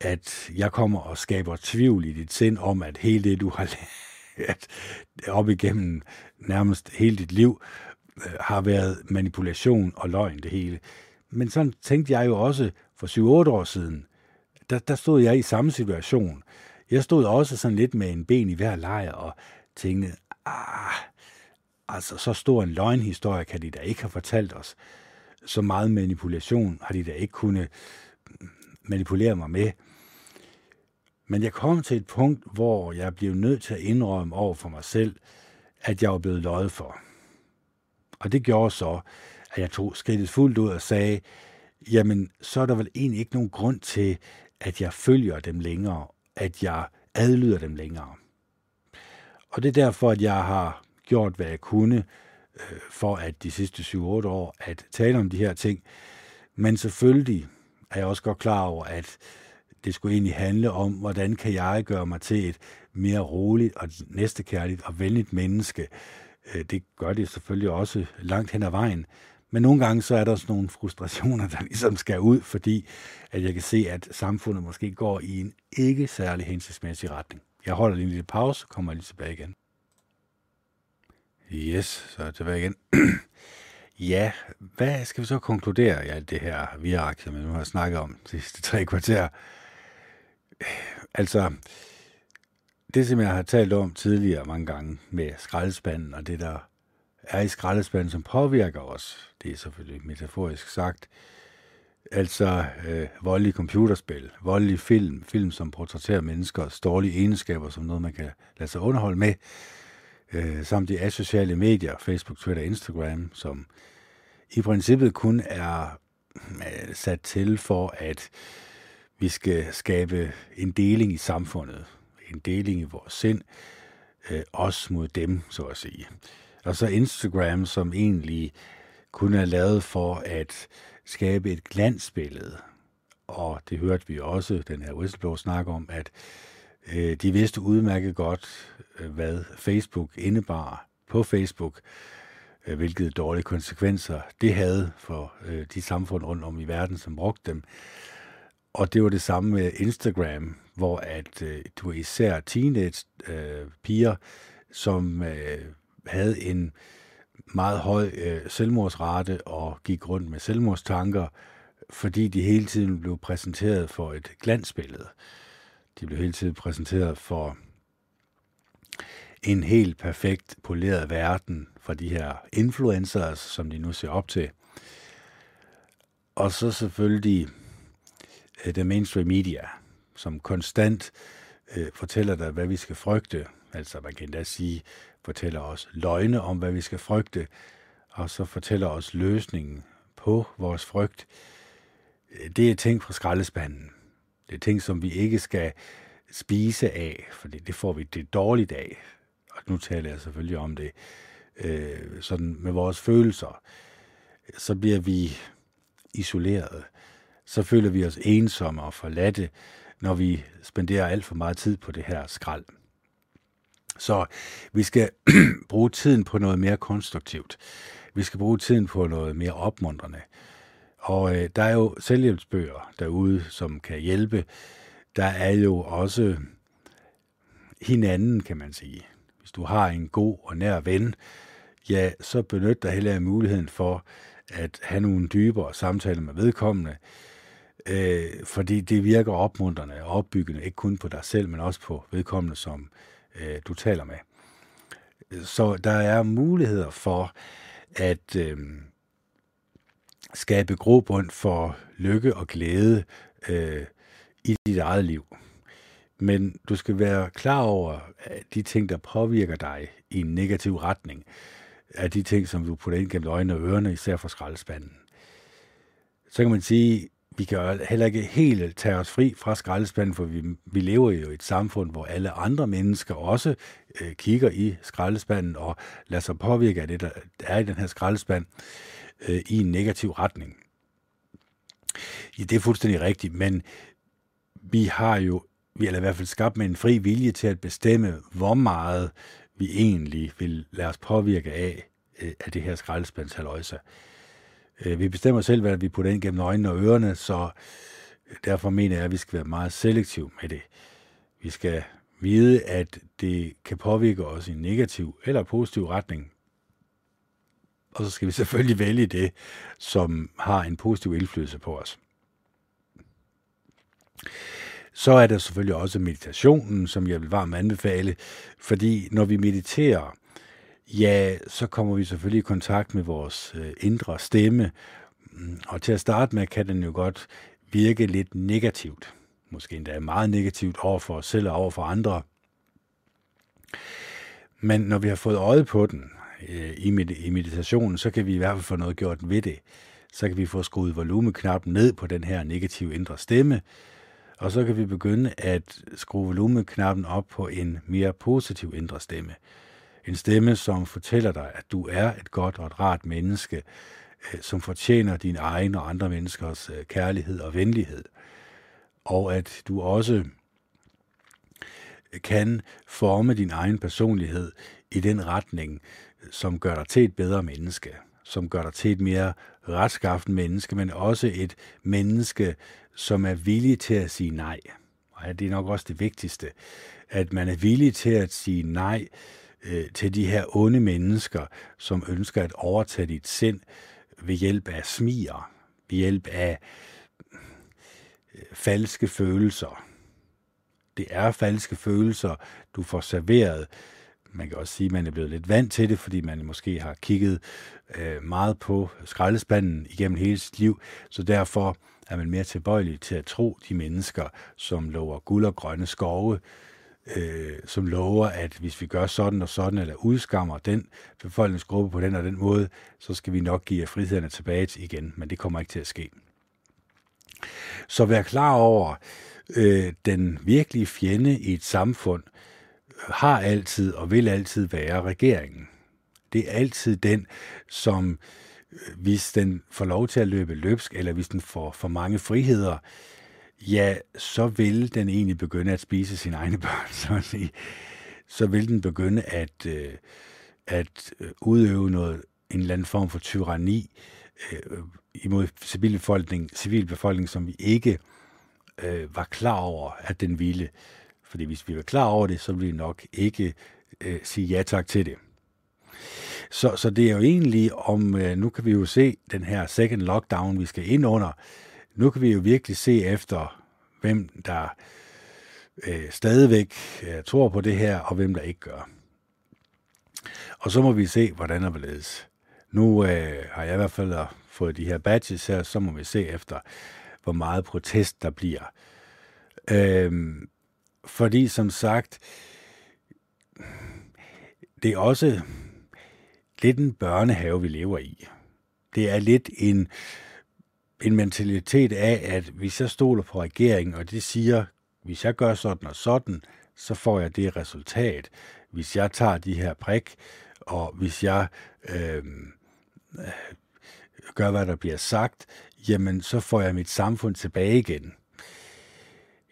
at jeg kommer og skaber tvivl i dit sind om, at hele det, du har lært op igennem nærmest hele dit liv, øh, har været manipulation og løgn det hele. Men sådan tænkte jeg jo også for 7-8 år siden. Der, der stod jeg i samme situation. Jeg stod også sådan lidt med en ben i hver lejr og tænkte, ah, altså så stor en løgnhistorie kan de da ikke have fortalt os. Så meget manipulation har de da ikke kunne mm, manipulere mig med. Men jeg kom til et punkt, hvor jeg blev nødt til at indrømme over for mig selv, at jeg var blevet løjet for. Og det gjorde så, at jeg tog skridtet fuldt ud og sagde, jamen, så er der vel egentlig ikke nogen grund til, at jeg følger dem længere, at jeg adlyder dem længere. Og det er derfor, at jeg har gjort, hvad jeg kunne, øh, for at de sidste 7-8 år at tale om de her ting. Men selvfølgelig er jeg også godt klar over, at det skulle egentlig handle om, hvordan kan jeg gøre mig til et mere roligt og næstekærligt og venligt menneske. Øh, det gør det selvfølgelig også langt hen ad vejen, Men nogle gange så er der sådan nogle frustrationer, der ligesom skal ud, fordi at jeg kan se, at samfundet måske går i en ikke særlig hensigtsmæssig retning. Jeg holder lige en lille pause, kommer lige tilbage igen. Yes, så er jeg tilbage igen. ja, hvad skal vi så konkludere i alt det her virak, som vi nu har snakket om de sidste tre kvarter? Altså, det som jeg har talt om tidligere mange gange med skraldespanden og det, der er i skraldespanden, som påvirker os, det er selvfølgelig metaforisk sagt, altså øh, voldelige computerspil, voldelige film, film som portrætterer menneskers dårlige egenskaber som noget, man kan lade sig underholde med, øh, samt de asociale medier, Facebook, Twitter, Instagram, som i princippet kun er øh, sat til for, at vi skal skabe en deling i samfundet, en deling i vores sind, øh, os mod dem, så at sige. Og så Instagram, som egentlig kun er lavet for at skabe et glansbillede. Og det hørte vi også, den her whistleblower snakke om, at øh, de vidste udmærket godt, øh, hvad Facebook indebar på Facebook, øh, hvilke dårlige konsekvenser det havde for øh, de samfund rundt om i verden, som brugte dem. Og det var det samme med Instagram, hvor at øh, du især teenage øh, piger, som øh, havde en meget høj øh, selvmordsrate og gik rundt med selvmordstanker, fordi de hele tiden blev præsenteret for et glansbillede. De blev hele tiden præsenteret for en helt perfekt poleret verden for de her influencers, som de nu ser op til. Og så selvfølgelig Øh, the mainstream media, som konstant øh, fortæller dig, hvad vi skal frygte. Altså man kan endda sige, fortæller os løgne om, hvad vi skal frygte, og så fortæller os løsningen på vores frygt. Øh, det er ting fra skraldespanden. Det er ting, som vi ikke skal spise af, for det får vi det dårligt af. Og nu taler jeg selvfølgelig om det øh, sådan med vores følelser. Så bliver vi isoleret. Så føler vi os ensomme og forladte, når vi spenderer alt for meget tid på det her skrald. Så vi skal bruge tiden på noget mere konstruktivt. Vi skal bruge tiden på noget mere opmuntrende. Og øh, der er jo selvhjælpsbøger derude, som kan hjælpe. Der er jo også hinanden, kan man sige. Hvis du har en god og nær ven, ja, så benyt dig heller af muligheden for at have nogle dybere samtaler med vedkommende, øh, fordi det virker opmuntrende og opbyggende, ikke kun på dig selv, men også på vedkommende, som øh, du taler med. Så der er muligheder for at øh, skabe grobund for lykke og glæde øh, i dit eget liv. Men du skal være klar over, at de ting, der påvirker dig i en negativ retning, er de ting, som du putter ind gennem øjnene og ørerne, især for skraldespanden. Så kan man sige, vi kan heller ikke helt tage os fri fra skraldespanden, for vi, vi lever jo i et samfund, hvor alle andre mennesker også øh, kigger i skraldespanden og lader sig påvirke af det, der er i den her skraldespand, øh, i en negativ retning. Ja, det er fuldstændig rigtigt, men vi har jo, vi har i hvert fald skabt med en fri vilje til at bestemme, hvor meget vi egentlig vil lade os påvirke af, øh, af det her skraldespandshaløjse. Øh, Øh, vi bestemmer selv, hvad vi putter ind gennem øjnene og ørerne, så derfor mener jeg, at vi skal være meget selektiv med det. Vi skal vide, at det kan påvirke os i en negativ eller positiv retning. Og så skal vi selvfølgelig vælge det, som har en positiv indflydelse på os. Så er der selvfølgelig også meditationen, som jeg vil varmt anbefale, fordi når vi mediterer, ja, så kommer vi selvfølgelig i kontakt med vores øh, indre stemme, mm, og til at starte med kan den jo godt virke lidt negativt, måske endda meget negativt over for os selv og over for andre. Men når vi har fået øje på den øh, i, med, i meditationen, så kan vi i hvert fald få noget gjort ved det. Så kan vi få skruet volumeknappen ned på den her negative indre stemme, og så kan vi begynde at skrue volumeknappen op på en mere positiv indre stemme. En stemme, som fortæller dig, at du er et godt og et rart menneske, øh, som fortjener din egen og andre menneskers øh, kærlighed og venlighed. Og at du også øh, kan forme din egen personlighed i den retning, som gør dig til et bedre menneske. som gør dig til et mere retskaffen menneske, men også et menneske, som er villig til at sige nej. Og det er nok også det vigtigste, at man er villig til at sige nej øh, til de her onde mennesker, som ønsker at overtage dit sind ved hjælp af smier, ved hjælp af øh, falske følelser. Det er falske følelser, du får serveret. Man kan også sige, at man er blevet lidt vant til det, fordi man måske har kigget øh, meget på skraldespanden igennem hele sit liv, så derfor er man mere tilbøjelig til at tro de mennesker, som lover guld og grønne skove, øh, som lover, at hvis vi gør sådan og sådan, eller udskammer den befolkningsgruppe på den og den måde, så skal vi nok give frihederne tilbage igen, men det kommer ikke til at ske. Så vær klar over, øh, den virkelige fjende i et samfund har altid og vil altid være regeringen. Det er altid den, som øh, hvis den får lov til at løbe løbsk, eller hvis den får for mange friheder, ja, så vil den egentlig begynde at spise sine egne børn, så at sige. Så vil den begynde at, øh, at øh, udøve noget, en eller anden form for tyranni øh, imod civilbefolkning, civilbefolkning, som vi ikke øh, var klar over, at den ville. Fordi hvis vi var klar over det, så ville vi nok ikke øh, sige ja tak til det. Så, så det er jo egentlig om, øh, nu kan vi jo se den her second lockdown, vi skal ind under, nu kan vi jo virkelig se efter, hvem der øh, stadigvæk øh, tror på det her, og hvem der ikke gør. Og så må vi se, hvordan og hvorledes. Nu øh, har jeg i hvert fald fået de her badges her, så må vi se efter, hvor meget protest der bliver. Øh, fordi som sagt, det er også lidt en børnehave, vi lever i. Det er lidt en, en mentalitet af, at hvis jeg stoler på regeringen, og de siger, hvis jeg gør sådan og sådan, så får jeg det resultat. Hvis jeg tager de her prik, og hvis jeg øh, gør, hvad der bliver sagt, jamen så får jeg mit samfund tilbage igen.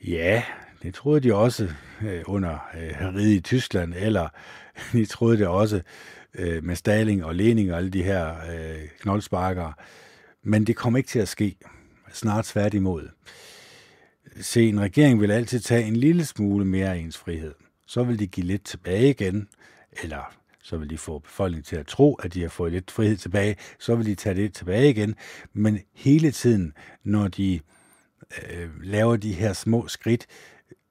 Ja, det troede de også øh, under øh, riget i Tyskland, eller de troede det også øh, med Stalin og Lenin og alle de her øh, knoldsparkere. Men det kommer ikke til at ske. Snart tværtimod. Se, en regering vil altid tage en lille smule mere af ens frihed. Så vil de give lidt tilbage igen, eller så vil de få befolkningen til at tro, at de har fået lidt frihed tilbage, så vil de tage det tilbage igen. Men hele tiden, når de øh, laver de her små skridt,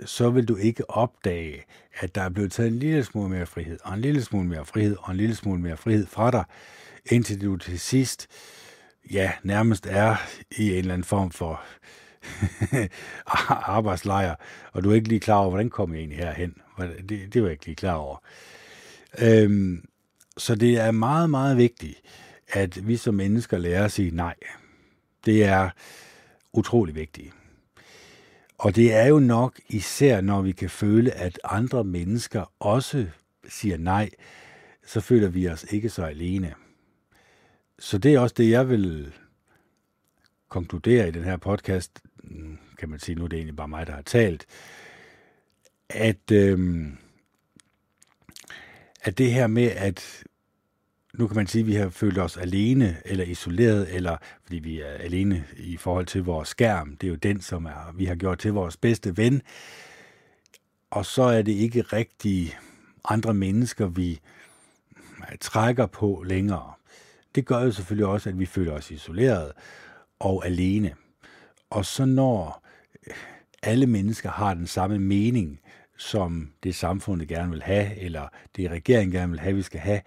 så vil du ikke opdage, at der er blevet taget en lille smule mere frihed, og en lille smule mere frihed, og en lille smule mere frihed fra dig, indtil du til sidst, ja, nærmest er i en eller anden form for arbejdslejr, og du er ikke lige klar over, hvordan kommer jeg egentlig herhen? Det, det var jeg ikke lige klar over. Øhm, så det er meget, meget vigtigt, at vi som mennesker lærer at sige nej. Det er utrolig vigtigt. Og det er jo nok især, når vi kan føle, at andre mennesker også siger nej, så føler vi os ikke så alene. Så det er også det, jeg vil konkludere i den her podcast, kan man sige, nu er det egentlig bare mig, der har talt, at øh, at det her med, at nu kan man sige, at vi har følt os alene eller isoleret, eller fordi vi er alene i forhold til vores skærm. Det er jo den, som er, vi har gjort til vores bedste ven. Og så er det ikke rigtig andre mennesker, vi trækker på længere. Det gør jo selvfølgelig også, at vi føler os isoleret og alene. Og så når øh, alle mennesker har den samme mening, som det samfundet gerne vil have, eller det regeringen gerne vil have, vi skal have,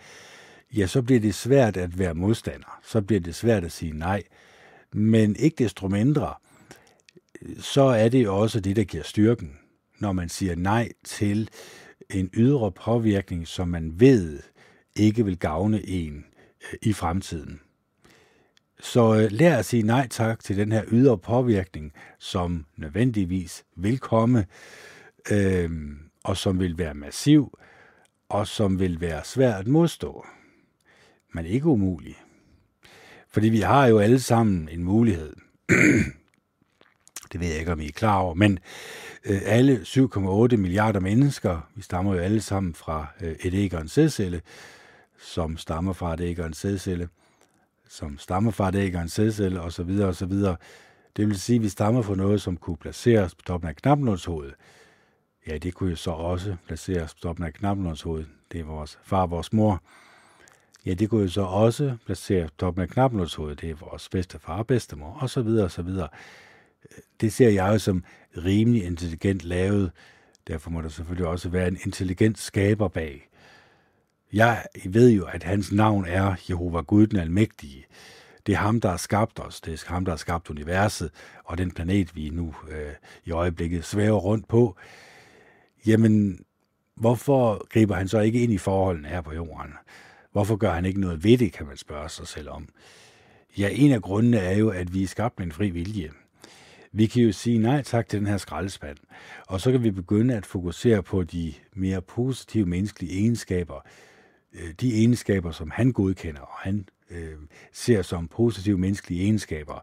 ja, så bliver det svært at være modstander. Så bliver det svært at sige nej. Men ikke desto mindre, så er det også det, der giver styrken, når man siger nej til en ydre påvirkning, som man ved ikke vil gavne en i fremtiden. Så øh, lær at sige nej tak til den her ydre påvirkning, som nødvendigvis vil komme, øh, og som vil være massiv, og som vil være svært at modstå, men ikke umulig. Fordi vi har jo alle sammen en mulighed. det ved jeg ikke, om I er klar over, men øh, alle 7,8 milliarder mennesker, vi stammer jo alle sammen fra øh, et æg og en sædcelle, som stammer fra dækkerens sædcelle, som stammer fra dækkerens æg og en sædcelle osv. osv. Det vil sige, at vi stammer fra noget, som kunne placeres på toppen af knapnålshovedet. Ja, det kunne jo så også placeres på toppen af knapnålshovedet. Det er vores far og vores mor. Ja, det kunne jo så også placeres på toppen af knapnålshovedet. Det er vores bedste far og bedstemor, og så videre, og så videre. Det ser jeg jo som rimelig intelligent lavet. Derfor må der selvfølgelig også være en intelligent skaber bag. Jeg ved jo, at hans navn er Jehova Gud den Almægtige. Det er ham, der har skabt os. Det er ham, der har skabt universet og den planet, vi nu øh, i øjeblikket svæver rundt på. Jamen, hvorfor griber han så ikke ind i forholdene her på jorden? Hvorfor gør han ikke noget ved det, kan man spørge sig selv om. Ja, en af grundene er jo, at vi er skabt med en fri vilje. Vi kan jo sige nej tak til den her skraldespand, og så kan vi begynde at fokusere på de mere positive menneskelige egenskaber, Øh, de egenskaber, som han godkender, og han øh, ser som positive menneskelige egenskaber,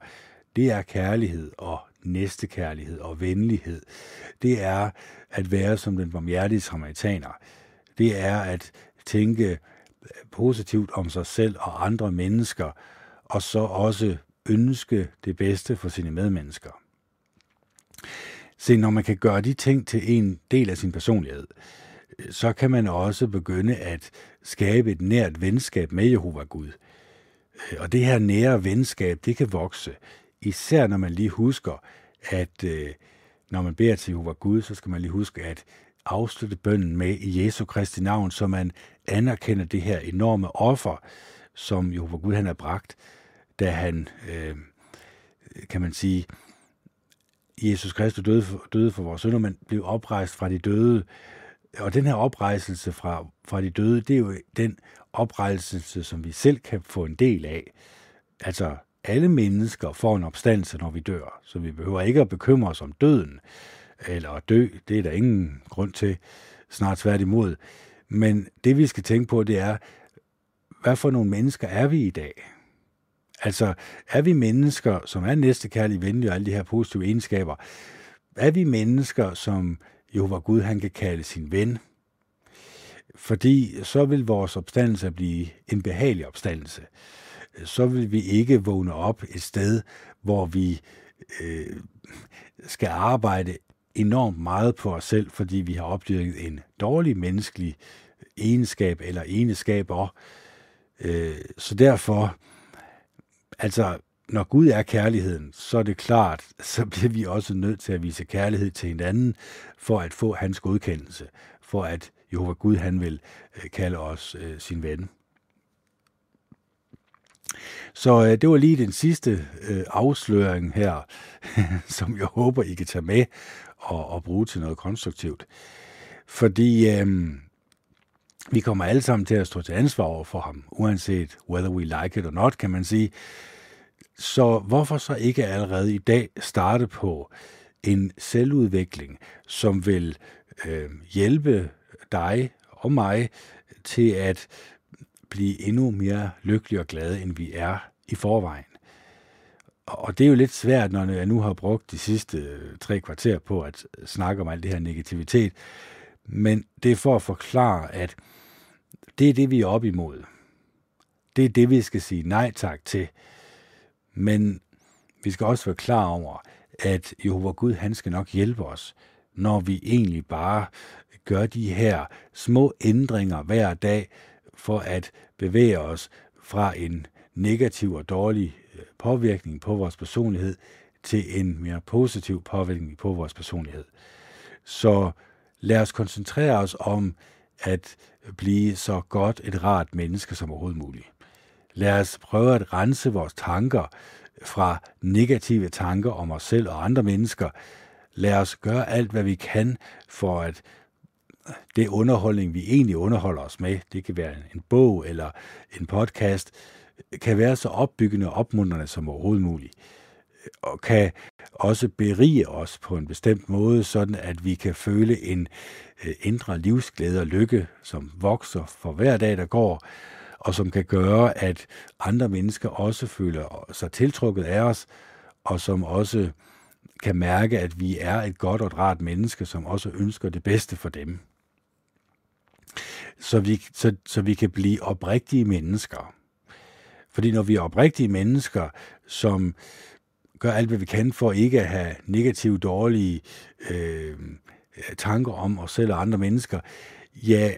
det er kærlighed og næstekærlighed og venlighed. Det er at være som den barmhjertige samaritaner. Det er at tænke øh, positivt om sig selv og andre mennesker, og så også ønske det bedste for sine medmennesker. Se, når man kan gøre de ting til en del af sin personlighed, så kan man også begynde at skabe et nært venskab med Jehova Gud. Og det her nære venskab, det kan vokse, især når man lige husker, at øh, når man beder til Jehova Gud, så skal man lige huske at afslutte bønnen med i Jesu Kristi navn, så man anerkender det her enorme offer, som Jehova Gud han har bragt, da han, øh, kan man sige, Jesus Kristus døde for, døde for vores synder, men blev oprejst fra de døde. Og den her oprejselse fra, fra de døde, det er jo den oprejselse, som vi selv kan få en del af. Altså, alle mennesker får en opstandelse, når vi dør, så vi behøver ikke at bekymre os om døden, eller at dø, det er der ingen grund til, snart tværtimod. Men det vi skal tænke på, det er, hvad for nogle mennesker er vi i dag? Altså, er vi mennesker, som er næstekærlige, venlige og alle de her positive egenskaber? Er vi mennesker, som Jehova Gud han kan kalde sin ven? Fordi så vil vores opstandelse blive en behagelig opstandelse. Så vil vi ikke vågne op et sted, hvor vi øh, skal arbejde enormt meget på os selv, fordi vi har opdyrket en dårlig menneskelig egenskab eller egenskaber. Øh, så derfor Altså, når Gud er kærligheden, så er det klart, så bliver vi også nødt til at vise kærlighed til hinanden, for at få hans godkendelse, for at Jehova Gud, han vil øh, kalde os øh, sin ven. Så øh, det var lige den sidste øh, afsløring her, som jeg håber, I kan tage med og, og bruge til noget konstruktivt. Fordi øh, vi kommer alle sammen til at stå til ansvar over for ham, uanset whether we like it or not, kan man sige. Så hvorfor så ikke allerede i dag starte på en selvudvikling, som vil øh, hjælpe dig og mig til at blive endnu mere lykkelige og glade, end vi er i forvejen. Og det er jo lidt svært, når jeg nu har brugt de sidste øh, tre kvarter på at snakke om alt det her negativitet. Men det er for at forklare, at det er det, vi er op imod. Det er det, vi skal sige nej tak til. Men vi skal også være klar over, at Jehova Gud, han skal nok hjælpe os, når vi egentlig bare gør de her små ændringer hver dag, for at bevæge os fra en negativ og dårlig øh, påvirkning på vores personlighed til en mere positiv påvirkning på vores personlighed. Så lad os koncentrere os om at blive så godt et rart menneske som overhovedet muligt. Lad os prøve at rense vores tanker fra negative tanker om os selv og andre mennesker. Lad os gøre alt, hvad vi kan for at det underholdning, vi egentlig underholder os med, det kan være en bog eller en podcast, kan være så opbyggende og opmuntrende som overhovedet muligt og kan også berige os på en bestemt måde, sådan at vi kan føle en øh, indre livsglæde og lykke, som vokser for hver dag, der går, og som kan gøre, at andre mennesker også føler sig tiltrukket af os, og som også kan mærke, at vi er et godt og et rart menneske, som også ønsker det bedste for dem. Så vi, så, så vi kan blive oprigtige mennesker. Fordi når vi er oprigtige mennesker, som gør alt, hvad vi kan for ikke at have negative, dårlige øh, tanker om os selv og andre mennesker, ja,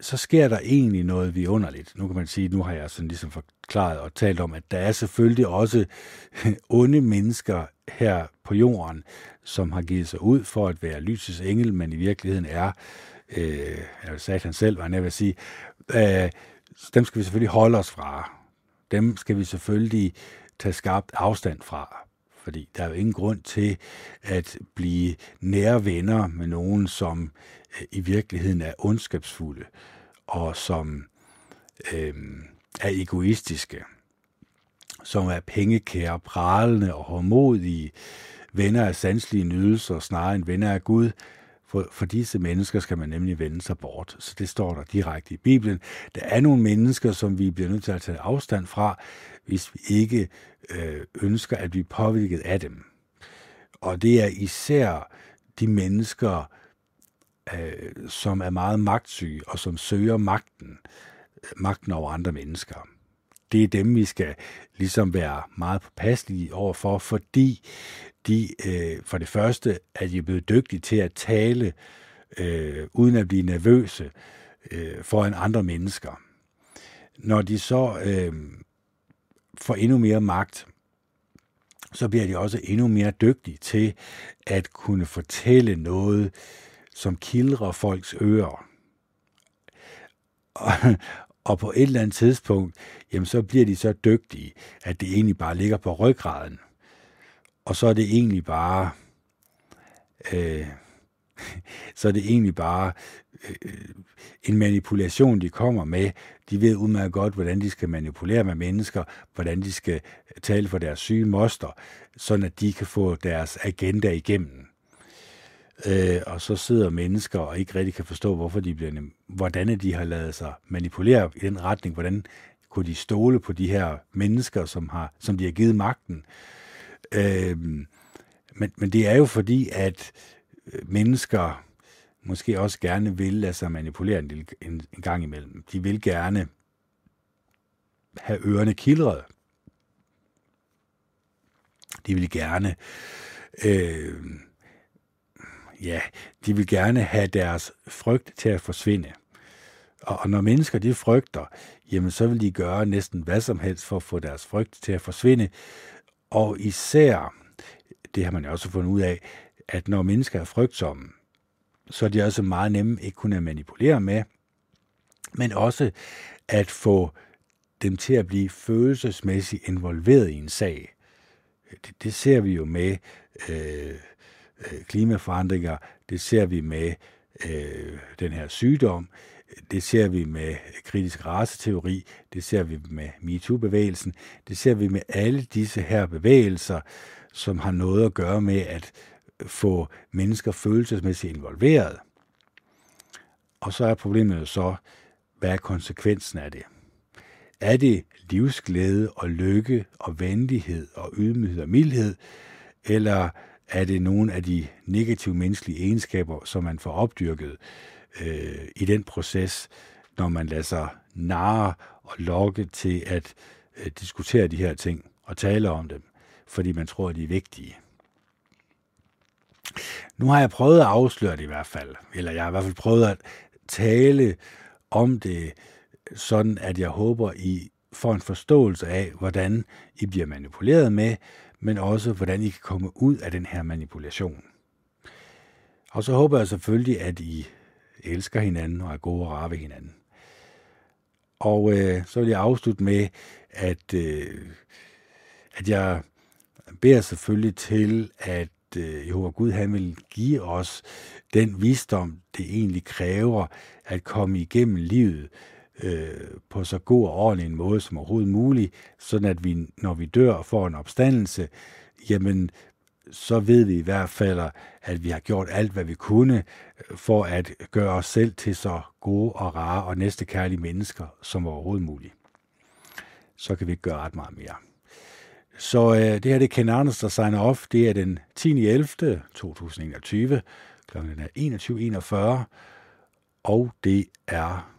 så sker der egentlig noget vidunderligt. Nu kan man sige, nu har jeg sådan ligesom forklaret og talt om, at der er selvfølgelig også onde mennesker her på jorden, som har givet sig ud for at være lysets engel, men i virkeligheden er, øh, jeg sagde han selv, var jeg vil sige, øh, dem skal vi selvfølgelig holde os fra. Dem skal vi selvfølgelig tage skarpt afstand fra. Fordi der er jo ingen grund til at blive nære venner med nogen, som i virkeligheden er ondskabsfulde og som øh, er egoistiske, som er pengekære, pralende og hårdmodige, venner af sanselige nydelser snarere end venner af Gud. For, for disse mennesker skal man nemlig vende sig bort. Så det står der direkte i Bibelen. Der er nogle mennesker, som vi bliver nødt til at tage afstand fra, hvis vi ikke øh, ønsker at blive påvirket af dem. Og det er især de mennesker, øh, som er meget magtsyge og som søger magten, magten over andre mennesker. Det er dem, vi skal ligesom være meget påpasselige overfor, fordi de øh, for det første er de blevet dygtige til at tale øh, uden at blive nervøse øh, foran andre mennesker. Når de så øh, får endnu mere magt, så bliver de også endnu mere dygtige til at kunne fortælle noget, som kildrer folks ører. Og, og på et eller andet tidspunkt, jamen så bliver de så dygtige, at det egentlig bare ligger på ryggraden. Og så er det egentlig bare, øh, så er det egentlig bare øh, en manipulation, de kommer med. De ved udmærket godt, hvordan de skal manipulere med mennesker, hvordan de skal tale for deres syge moster, sådan at de kan få deres agenda igennem. Øh, og så sidder mennesker og ikke rigtig kan forstå, hvorfor de bliver, hvordan de har lavet sig manipulere i den retning, hvordan kunne de stole på de her mennesker, som, har, som de har givet magten. Øh, men, men det er jo fordi, at øh, mennesker måske også gerne vil lade sig manipulere en, en, en gang imellem. De vil gerne have ørerne kildret. De vil gerne øh, ja, de vil gerne have deres frygt til at forsvinde. Og, og når mennesker de frygter, jamen så vil de gøre næsten hvad som helst for at få deres frygt til at forsvinde. Og især, det har man jo også fundet ud af, at når mennesker er frygtsomme, så er de også meget nemme ikke kun at manipulere med, men også at få dem til at blive følelsesmæssigt involveret i en sag. Det, det ser vi jo med øh, øh, klimaforandringer, det ser vi med øh, den her sygdom, det ser vi med kritisk raceteori, det ser vi med MeToo-bevægelsen, det ser vi med alle disse her bevægelser, som har noget at gøre med at få mennesker følelsesmæssigt involveret. Og så er problemet jo så, hvad er konsekvensen af det? Er det livsglæde og lykke og venlighed og ydmyghed og mildhed, eller er det nogle af de negative menneskelige egenskaber, som man får opdyrket øh, i den proces, når man lader sig narre og lokke til at øh, diskutere de her ting og tale om dem, fordi man tror, at de er vigtige. Nu har jeg prøvet at afsløre det i hvert fald, eller jeg har i hvert fald prøvet at tale om det, sådan at jeg håber, I får en forståelse af, hvordan I bliver manipuleret med, men også hvordan I kan komme ud af den her manipulation. Og så håber jeg selvfølgelig, at I elsker hinanden og er gode og rare ved hinanden. Og øh, så vil jeg afslutte med, at, øh, at jeg beder selvfølgelig til, at øh, Jehova Gud han vil give os den visdom, det egentlig kræver at komme igennem livet øh, på så god og ordentlig en måde som overhovedet muligt, sådan at vi, når vi dør og får en opstandelse, jamen så ved vi i hvert fald, at vi har gjort alt, hvad vi kunne, øh, for at gøre os selv til så gode og rare og næstekærlige mennesker som overhovedet muligt. Så kan vi ikke gøre ret meget mere. Så øh, det her det er Ken Anders, der signer off. Det er den 10.11. 2021. Klokken er 21.41. Og det er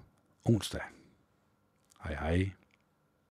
onsdag. Hej hej.